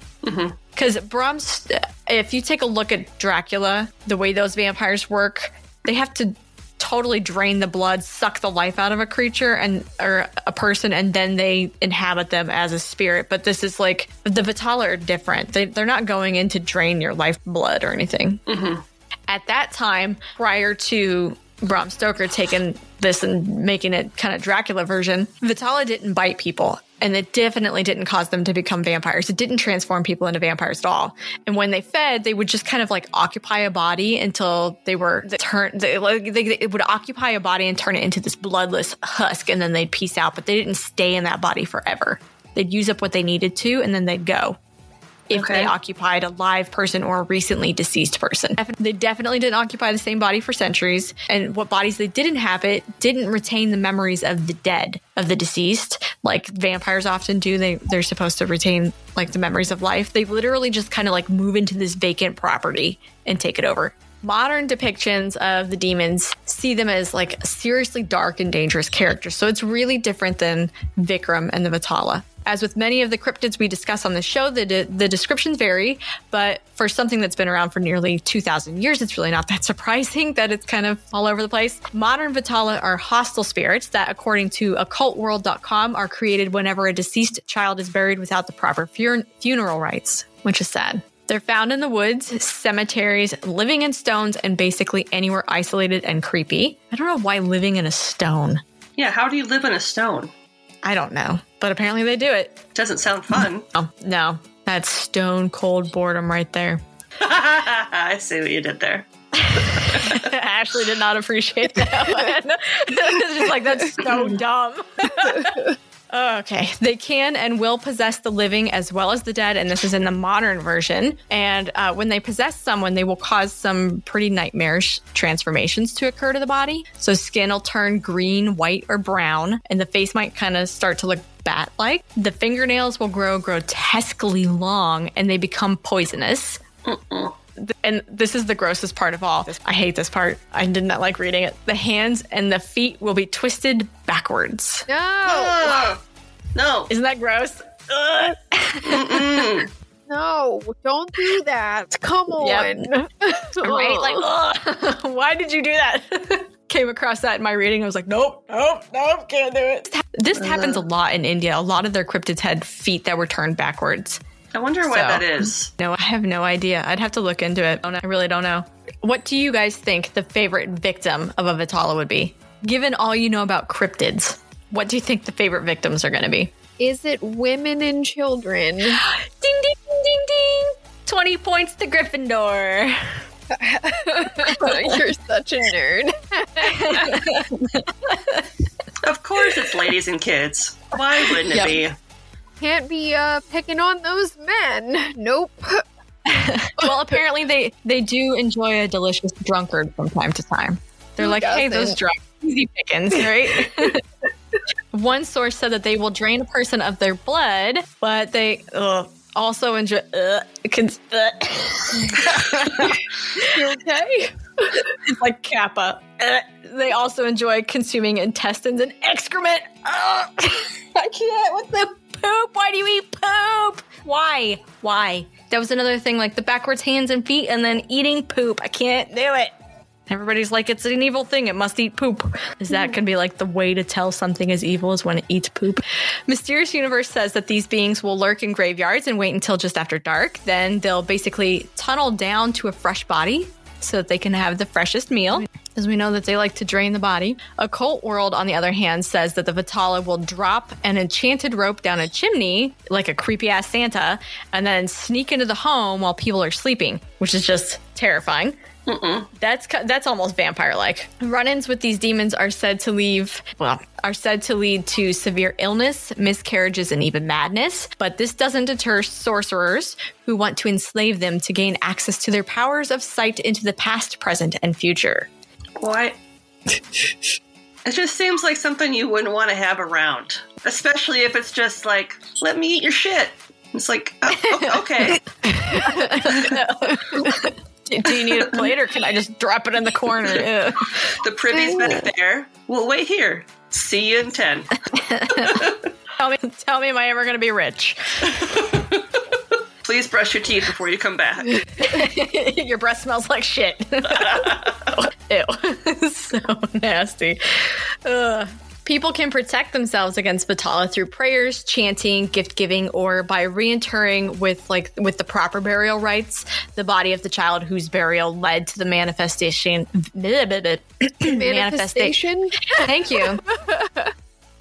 Because Brahms, if you take a look at Dracula, the way those vampires work, they have to totally drain the blood, suck the life out of a creature and or a person, and then they inhabit them as a spirit. But this is like the Vitala are different. They, they're not going in to drain your life blood or anything. Mm-hmm. At that time, prior to Bram Stoker taking this and making it kind of Dracula version, Vitala didn't bite people. And it definitely didn't cause them to become vampires. It didn't transform people into vampires at all. And when they fed, they would just kind of like occupy a body until they were they turned. They, like, they, they would occupy a body and turn it into this bloodless husk, and then they'd peace out. But they didn't stay in that body forever. They'd use up what they needed to, and then they'd go if Okay. they occupied a live person or a recently deceased person. They definitely didn't occupy the same body for centuries, and what bodies they didn't inhabit didn't retain the memories of the dead, of the deceased, like vampires often do. They they're supposed to retain like the memories of life. They literally just kind of like move into this vacant property and take it over. Modern depictions of the demons see them as like seriously dark and dangerous characters. So it's really different than Vikram and the Vatala. As with many of the cryptids we discuss on the show, the, de- the descriptions vary, but for something that's been around for nearly 2,000 years, it's really not that *laughs* surprising that it's kind of all over the place. Modern Vitala are hostile spirits that, according to occultworld.com, are created whenever a deceased child is buried without the proper fu- funeral rites, which is sad. They're found in the woods, cemeteries, living in stones, and basically anywhere isolated and creepy. I don't know why living in a stone. Yeah, how do you live in a stone? I don't know, but apparently they do it. Doesn't sound fun. Oh, no. That's stone cold boredom right there. *laughs* I see what you did there. Ashley did not appreciate that one. *laughs* it's just like, that's so dumb. *laughs* Okay. *laughs* They can and will possess the living as well as the dead, and this is in the modern version. And uh, when they possess someone, they will cause some pretty nightmarish transformations to occur to the body. So skin will turn green, white, or brown, and the face might kind of start to look bat like. The fingernails will grow grotesquely long and they become poisonous. And this is the grossest part of all. I hate this part. I did not like reading it. The hands and the feet will be twisted backwards. No. Ugh. no. Isn't that gross? *laughs* No, don't do that. Come on. *laughs* right? Like, *laughs* why did you do that? Came across that in my reading. I was like, nope, nope, nope, can't do it. This happens a uh. lot in India. A lot of their cryptids had feet that were turned backwards. I wonder why So- that is. No, I have no idea. I'd have to look into it. I really don't know. What do you guys think the favorite victim of a Vitala would be? Given all you know about cryptids, what do you think the favorite victims are going to be? Is it women and children? *gasps* Ding, ding, ding, ding, ding. 20 points to Gryffindor. *laughs* You're such a nerd. Of course, it's ladies and kids. Why wouldn't Yep. it be? Can't be uh, picking on those men. *laughs* Nope. *laughs* well, apparently they they do enjoy a delicious drunkard from time to time. They're Who like, hey, those doesn't? drunk easy pickings, right? *laughs* One source said that they will drain a person of their blood, but they ugh, also enjoy. Uh, cons- uh, You okay? it's like Kappa. Uh, they also enjoy consuming intestines and excrement. I can't with the poop. Why do you eat poop? Why? Why? That was another thing, like the backwards hands and feet, and then eating poop. I can't do it. Everybody's like, it's an evil thing. It must eat poop. Is that could be like the way to tell something is evil is when it eats poop? Mysterious Universe says that these beings will lurk in graveyards and wait until just after dark. Then they'll basically tunnel down to a fresh body so that they can have the freshest meal. As we know that they like to drain the body. Occult World, on the other hand, says that the Vatala will drop an enchanted rope down a chimney, like a creepy ass Santa, and then sneak into the home while people are sleeping, which is just terrifying. That's ki- that's almost vampire like. Run-ins with these demons are said to leave well are said to lead to severe illness, miscarriages, and even madness. But this doesn't deter sorcerers who want to enslave them to gain access to their powers of sight into the past, present, and future. What? *laughs* it just seems like something you wouldn't want to have around, especially if it's just like, "Let me eat your shit." It's like, oh, okay. *laughs* *laughs* Do, *laughs* do you need a plate, or can I just drop it in the corner? *laughs* Ew. The privy's back there. We'll wait here. See you in 10. *laughs* tell me, tell me, am I ever going to be rich? Please brush your teeth before you come back. Your breath smells like shit. Ew. so nasty. Ugh. People can protect themselves against Vatala through prayers, chanting, gift giving, or by reinterring with like with the proper burial rites the body of the child whose burial led to the manifestation. *coughs* Manifestation? Thank you. *laughs*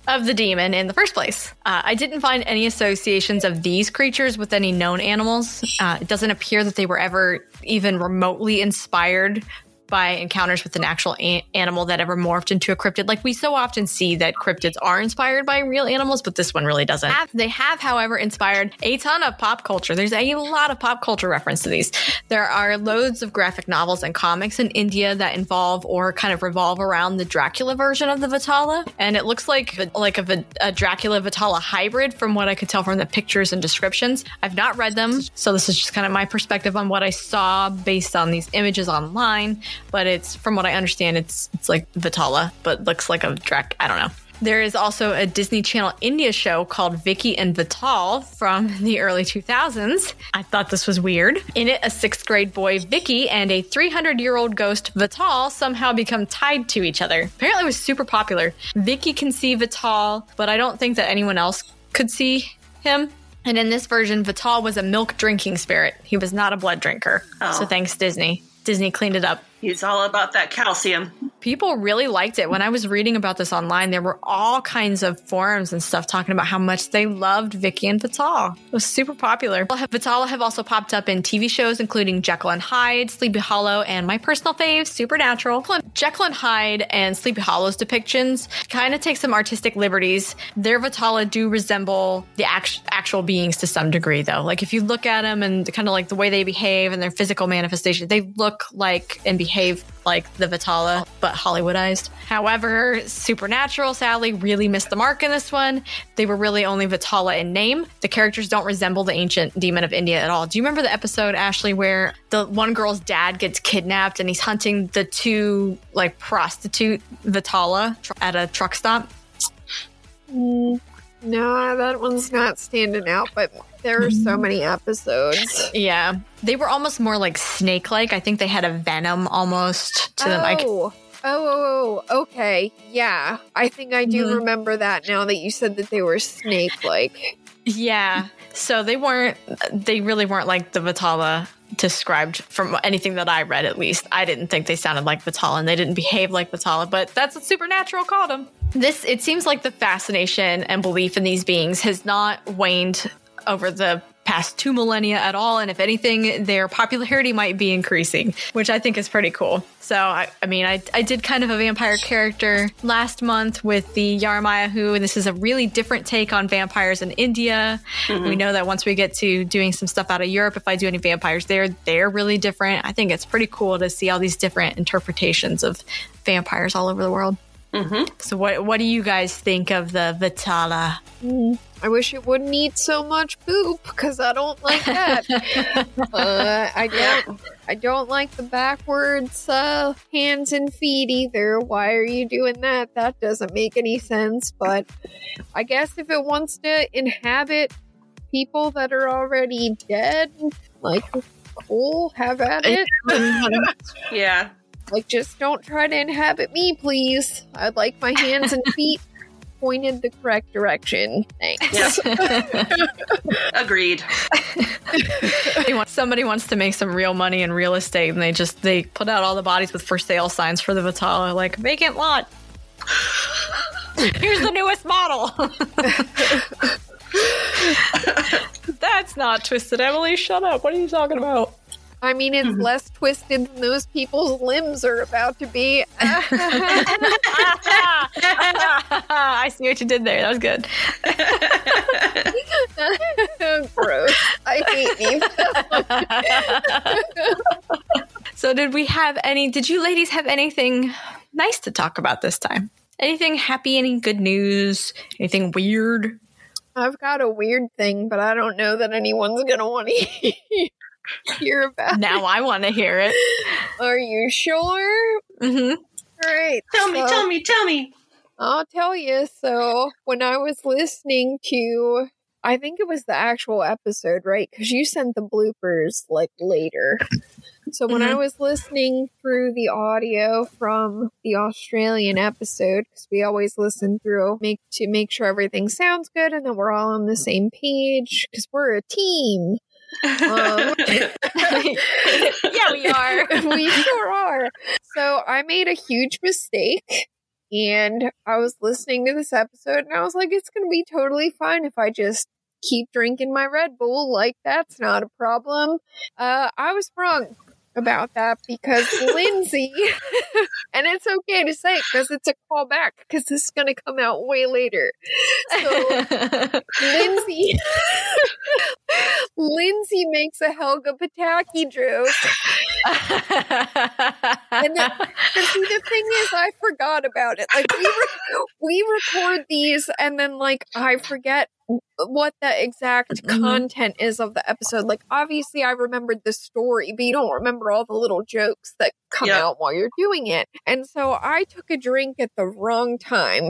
Of the demon in the first place. Uh, I didn't find any associations of these creatures with any known animals. Uh, it doesn't appear that they were ever even remotely inspired by encounters with an actual a- animal that ever morphed into a cryptid. Like we so often see that cryptids are inspired by real animals, but this one really doesn't. They have, however, inspired a ton of pop culture. There's a lot of pop culture reference to these. There are loads of graphic novels and comics in India that involve or kind of revolve around the Dracula version of the Vatala, and it looks like like a, a Dracula Vatala hybrid from what I could tell from the pictures and descriptions. I've not read them, so this is just kind of my perspective on what I saw based on these images online. But it's from what I understand, it's it's like Vatala, but looks like a Drac. I don't know. There is also a Disney Channel India show called Vicky and Vital from *laughs* the early 2000s. I thought this was weird. In it, a sixth grade boy, Vicky, and a 300 year old ghost, Vital, somehow become tied to each other. Apparently, it was super popular. Vicky can see Vital, but I don't think that anyone else could see him. And in this version, Vital was a milk drinking spirit. He was not a blood drinker. Oh. So thanks, Disney. Disney cleaned it up. He's all about that calcium. People really liked it. When I was reading about this online, there were all kinds of forums and stuff talking about how much they loved Vicky and Vital. It was super popular. Vital have also popped up in TV shows, including Jekyll and Hyde, Sleepy Hollow, and my personal fave, Supernatural. Jekyll and Hyde and Sleepy Hollow's depictions kind of take some artistic liberties. Their Vitala do resemble the act- actual beings to some degree, though. Like if you look at them and kind of like the way they behave and their physical manifestation, they look like and behave like the Vitala, but Hollywoodized. However, Supernatural sadly really missed the mark in this one. They were really only Vitala in name. The characters don't resemble the ancient demon of India at all. Do you remember the episode, Ashley, where the one girl's dad gets kidnapped and he's hunting the two like prostitute Vitala tr- at a truck stop? Mm, no, that one's not standing out, but there are so many episodes. *laughs* Yeah. They were almost more like snake like. I think they had a venom almost to them. I c- Oh. Oh, oh, oh, okay. Yeah. I think I do Mhm. remember that now that you said that they were snake like. Yeah. So they weren't, they really weren't like the Vitala described from anything that I read, at least. I didn't think they sounded like Vitala and they didn't behave like Vitala, but that's what Supernatural called them. This, it seems like the fascination and belief in these beings has not waned over the past two millennia at all. And if anything, their popularity might be increasing, which I think is pretty cool. So, I, I mean, I, I did kind of a vampire character last month with the Yara-ma-yha-who, and this is a really different take on vampires in India. Mm-hmm. We know that once we get to doing some stuff out of Europe, if I do any vampires there, they're really different. I think it's pretty cool to see all these different interpretations of vampires all over the world. Mm-hmm. So, what what do you guys think of the Vitala? Mm, I wish it wouldn't eat so much poop because I don't like that. *laughs* uh, I don't. I don't like the backwards uh, hands and feet either. Why are you doing that? That doesn't make any sense. But I guess if it wants to inhabit people that are already dead, like cool, have at it. *laughs* Yeah. Like, just don't try to inhabit me, please. I'd like my hands and *laughs* feet pointed the correct direction. Thanks. *laughs* Agreed. Somebody wants to make some real money in real estate, and they just they put out all the bodies with for sale signs for the Vitala, like vacant lot. Here's the newest model. *laughs* That's not twisted, Emily. Shut up. What are you talking about? I mean, it's mm-hmm. less twisted than those people's limbs are about to be. *laughs* *laughs* I see what you did there. That was good. *laughs* Gross. I hate me. So, did we have any? Did you ladies have anything nice to talk about this time? Anything happy? Any good news? Anything weird? I've got a weird thing, but I don't know that anyone's gonna want to hear *laughs* about. Now I want to hear it. *laughs* Are you sure? Mm-hmm. Great. Tell me, tell me, tell me. I'll tell you. So, when I was listening to, I think it was the actual episode, right? Because you sent the bloopers like later. So, when I was listening through the audio from the Australian episode, because we always listen through make to make sure everything sounds good and that we're all on the same page, because we're a team. Um, *laughs* yeah, we are. *laughs* we sure are. So I made a huge mistake. And I was listening to this episode and I was like, it's going to be totally fine if I just keep drinking my Red Bull. Like, that's not a problem. Uh, I was wrong about that because *laughs* Lindsay, *laughs* and it's okay to say because it's a callback because this is going to come out way later. So *laughs* Lindsay, Lindsay makes a Helga Pataki joke and the, and see, the thing is, I forgot about it. Like we re- we record these, and then like I forget what the exact content is of the episode. Like obviously, I remembered the story, but you don't remember all the little jokes that come Yep. out while you're doing it. And so I took a drink at the wrong time.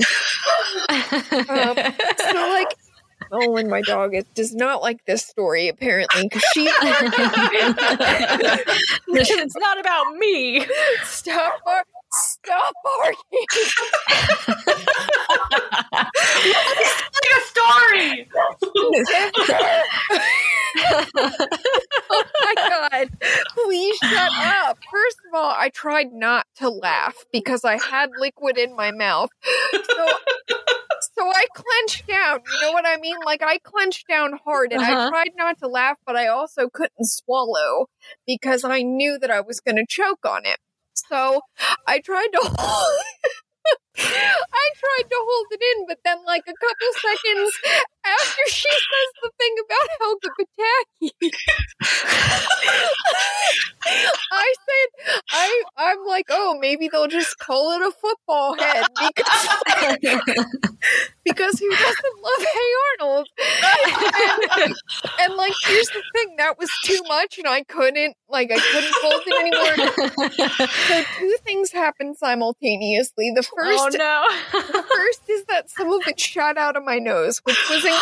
Um, so like. *laughs* Olin, my dog, it does not like this story apparently because she *laughs* *laughs* it's not about me. stop bar- stop barking. Like a story. *laughs* oh my god. Please shut up. First of all, I tried not to laugh because I had liquid in my mouth. So so I clenched down. You know what I mean? Like I clenched down hard and I Uh-huh. tried not to laugh, but I also couldn't swallow because I knew that I was going to choke on it. So I tried to *laughs* hold I tried to hold it in, but then, like a couple seconds after she says the thing about Helga Pataki, I said, "I I'm like, oh, maybe they'll just call it a football head because because who doesn't love Hey Arnold?" And, and like, here's the thing, that was too much, and I couldn't like I couldn't hold it anymore. So two things happened simultaneously. The first oh no. the *laughs* first is that some of it shot out of my nose, which was *gasps* in-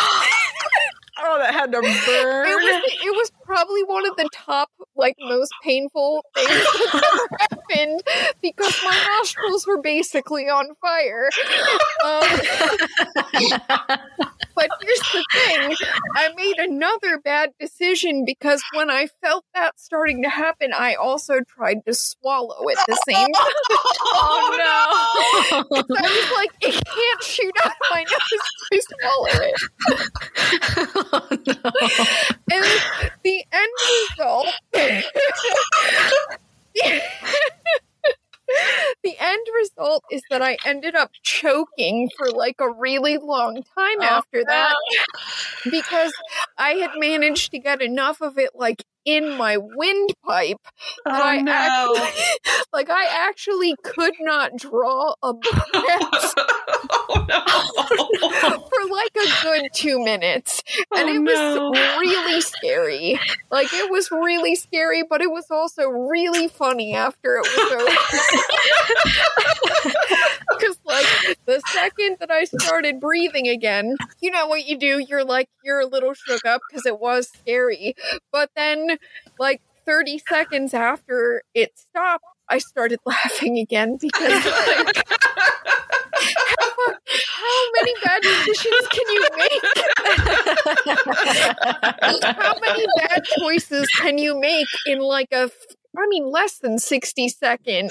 oh, that had to burn. *laughs* it was it was probably one of the top like most painful things that ever *laughs* happened because my nostrils were basically on fire. Um, but here's the thing: I made another bad decision because when I felt that starting to happen, I also tried to swallow it at the same time. oh no. I was like, it can't shoot out my nose to swallow it. *laughs* *laughs* And the end result. *laughs* the end result is that I ended up choking for like a really long time oh, after that because I had managed to get enough of it like in my windpipe Oh, I no. actually *laughs* like I actually could not draw a *laughs* breath oh no. for like a good two minutes. And Oh, it was no. really scary. Like it was really scary, but it was also really funny after it was over. *laughs* Because like the second that I started breathing again, you know what you do? You're like you're a little shook up because it was scary. But then like 30 seconds after it stopped, I started *laughs* laughing again because like how, how many bad decisions can you make? *laughs* How many bad choices can you make in like a I mean, less than 60 second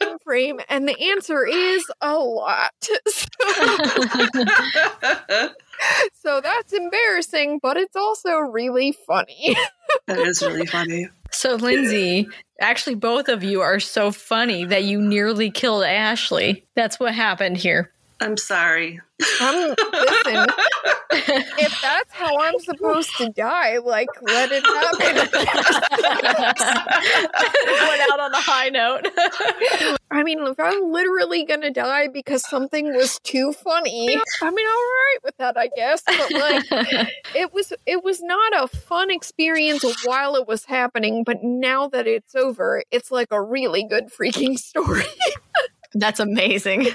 time frame? And the answer is a lot. *laughs* So, so that's embarrassing, but it's also really funny. that is really funny. So, Lindsay, actually, both of you are so funny that you nearly killed Ashley. That's what happened here. I'm sorry. I'm, listen, *laughs* if that's how I'm supposed to die, like, let it happen. *laughs* Went out on a high note. *laughs* I mean, if I'm literally gonna die because something was too funny, I mean, all right with that, I guess. But like, it was it was not a fun experience while it was happening, but now that it's over, it's like a really good freaking story. That's amazing.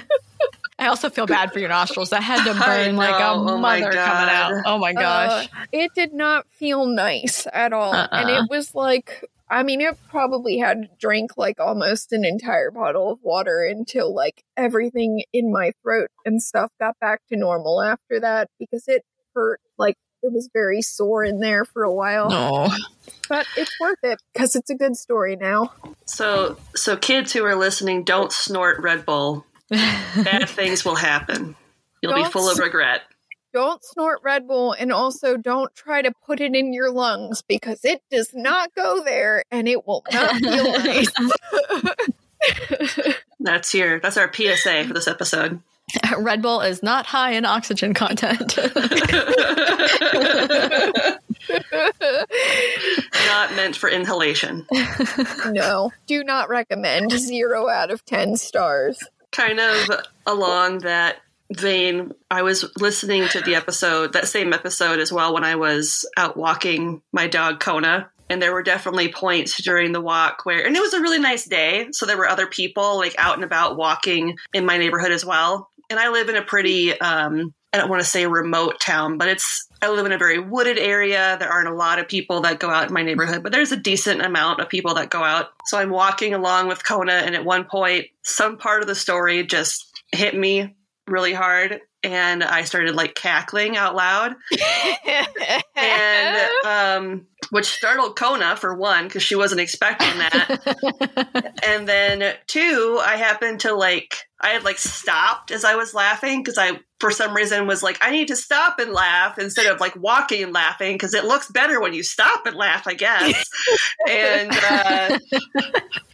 I also feel bad for your nostrils. That had to *laughs* I burn like a. Oh mother coming out. Oh my gosh. Uh, it did not feel nice at all, and Uh-uh. it was like. I mean, it probably had drank like almost an entire bottle of water until like everything in my throat and stuff got back to normal after that because it hurt like it was very sore in there for a while. no. But it's worth it because it's a good story now. So, so kids who are listening, don't snort Red Bull. Bad things will happen. You'll be Don't full of regret. Don't snort Red Bull and also don't try to put it in your lungs because it does not go there and it will not feel nice. *laughs* *laughs* That's your. That's our PSA for this episode. *laughs* Red Bull is not high in oxygen content. Not meant for inhalation. no, do not recommend. Zero out of 10 stars. Kind of along that vein, I was listening to the episode, that same episode as well, when I was out walking my dog Kona. And there were definitely points during the walk where, and it was a really nice day. So there were other people like out and about walking in my neighborhood as well. And I live in a pretty, um, I don't want to say remote town, but it's, I live in a very wooded area. There aren't a lot of people that go out in my neighborhood, but there's a decent amount of people that go out. So I'm walking along with Kona, and at one point, some part of the story just hit me really hard. And I started like cackling out loud, and *laughs* um, which startled Kona for one because she wasn't expecting that. *laughs* and then two, I happened to like I had like stopped as I was laughing because I for some reason was like I need to stop and laugh instead of like walking and laughing because it looks better when you stop and laugh, I guess. *laughs* and uh,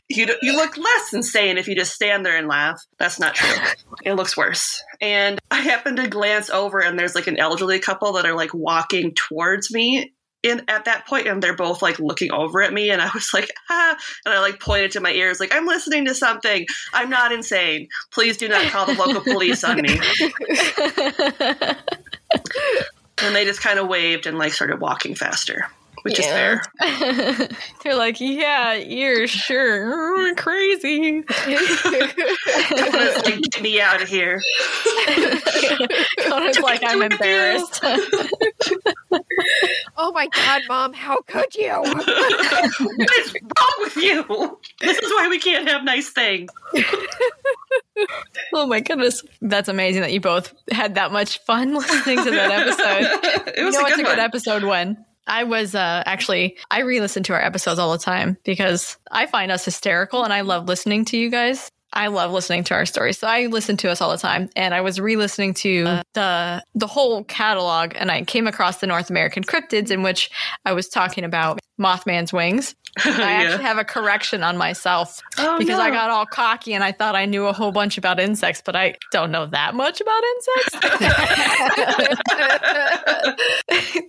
you you look less insane if you just stand there and laugh. That's not true. It looks worse. And I happen to glance over and there's like an elderly couple that are like walking towards me in at that point and they're both like looking over at me and I was like *laughs* ah and I like pointed to my ears like I'm listening to something. I'm not insane. Please do not call the local *laughs* police on me. *laughs* And they just kind of waved and like started walking faster, which is Yeah. fair. *laughs* They're like, yeah, you're sure crazy. Kona's like, get me out of here. *laughs* Kona's like, I'm embarrassed. *laughs* oh my god, mom, how could you? what is wrong with you? This is why we can't have nice things. oh my goodness. That's amazing that you both had that much fun listening to that episode. it was you know a what's good a good episode when? I was uh, actually, I re listen to our episodes all the time because I find us hysterical and I love listening to you guys. I love listening to our stories. So I listen to us all the time. And I was re listening to the the whole catalog and I came across the North American cryptids in which I was talking about Mothman's wings. *laughs* I actually have a correction on myself Oh, because I got all cocky and I thought I knew a whole bunch about insects, but I don't know that much about insects.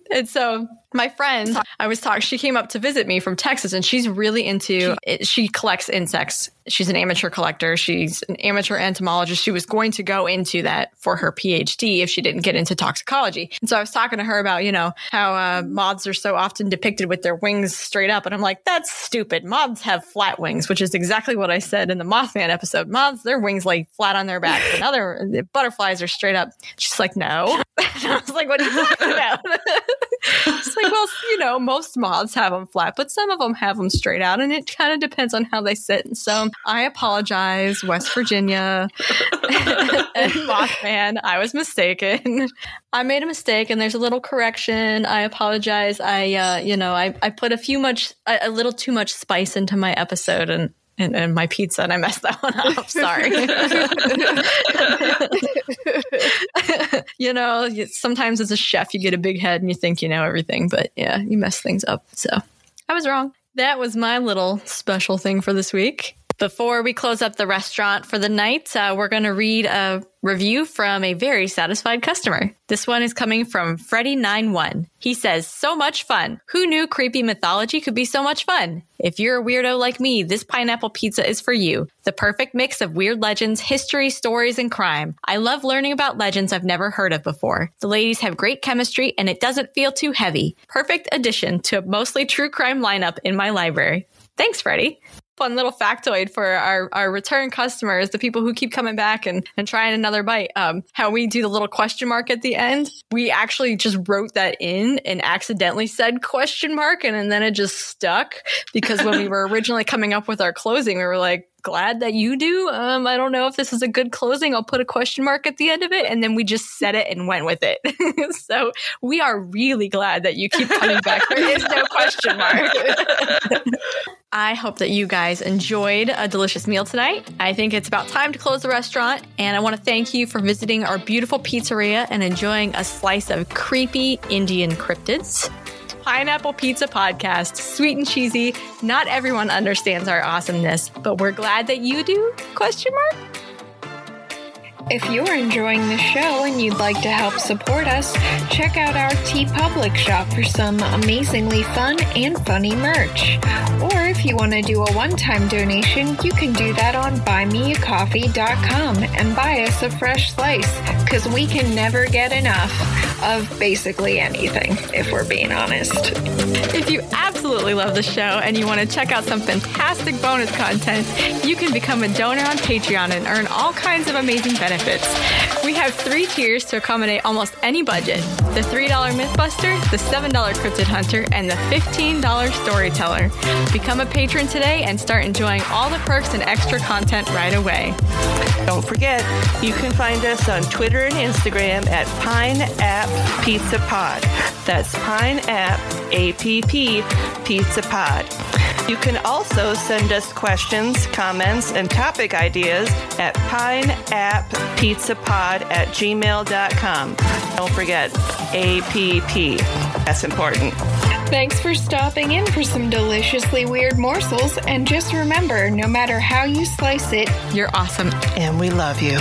*laughs* and so my friend, I was talking, she came up to visit me from Texas and she's really into it. She collects insects. She's an amateur collector. She's an amateur entomologist. She was going to go into that for her PhD if she didn't get into toxicology. And so I was talking to her about, you know, how uh, moths are so often depicted with their wings straight up. And I'm like, that's stupid. Moths have flat wings, which is exactly what I said in the Mothman episode. Moths, their wings lay flat on their back. *laughs* And other butterflies are straight up. She's like, no. *laughs* I was like, what are you talking about? *laughs* It's like, well, you know, most moths have them flat, but some of them have them straight out, and it kind of depends on how they sit. And so I apologize, West Virginia *laughs* and Mothman. I was mistaken. I made a mistake, and there's a little correction. I apologize. I, uh, you know, I, I put a few much, a, a little too much spice into my episode, and and, and my pizza and I messed that one up. *laughs* Sorry. *laughs* you know, sometimes as a chef, you get a big head and you think you know everything, but yeah, you mess things up. So I was wrong. That was my little special thing for this week. Before we close up the restaurant for the night, uh, we're going to read a review from a very satisfied customer. This one is coming from Freddy91. He says, So much fun. Who knew creepy mythology could be so much fun? If you're a weirdo like me, this pineapple pizza is for you. The perfect mix of weird legends, history, stories, and crime. I love learning about legends I've never heard of before. The ladies have great chemistry and it doesn't feel too heavy. Perfect addition to a mostly true crime lineup in my library. Thanks, Freddie fun little factoid for our, our return customers, the people who keep coming back and, and trying another bite. Um, how we do the little question mark at the end. We actually just wrote that in and accidentally said question mark, and, and then it just stuck because when we *laughs* were originally coming up with our closing, we were like, glad that you do. Um, I don't know if this is a good closing. I'll put a question mark at the end of it. And then we just said it and went with it. *laughs* so we are really glad that you keep coming back. There is no question mark. *laughs* I hope that you guys enjoyed a delicious meal tonight. I think it's about time to close the restaurant, and I want to thank you for visiting our beautiful pizzeria and enjoying a slice of creepy Indian cryptids. Pineapple Pizza Podcast, sweet and cheesy. Not everyone understands our awesomeness, but we're glad that you do? Question mark? If you're enjoying the show and you'd like to help support us, check out our TeePublic shop for some amazingly fun and funny merch. Or if you want to do a one-time donation, you can do that on buymeacoffee.com and buy us a fresh slice because we can never get enough of basically anything, if we're being honest. If you absolutely love the show and you want to check out some fantastic bonus content, you can become a donor on Patreon and earn all kinds of amazing benefits benefits. We have three tiers to accommodate almost any budget the $3 Mythbuster, the $7 Cryptid Hunter, and the $15 Storyteller. Become a patron today and start enjoying all the perks and extra content right away. Don't forget, you can find us on Twitter and Instagram at Pine App Pizza Pod. That's Pine App APP Pizza Pod. You can also send us questions, comments, and topic ideas at pineappizzapod at gmail.com. Don't forget, APP. That's important. Thanks for stopping in for some deliciously weird morsels. And just remember no matter how you slice it, you're awesome. And we love you.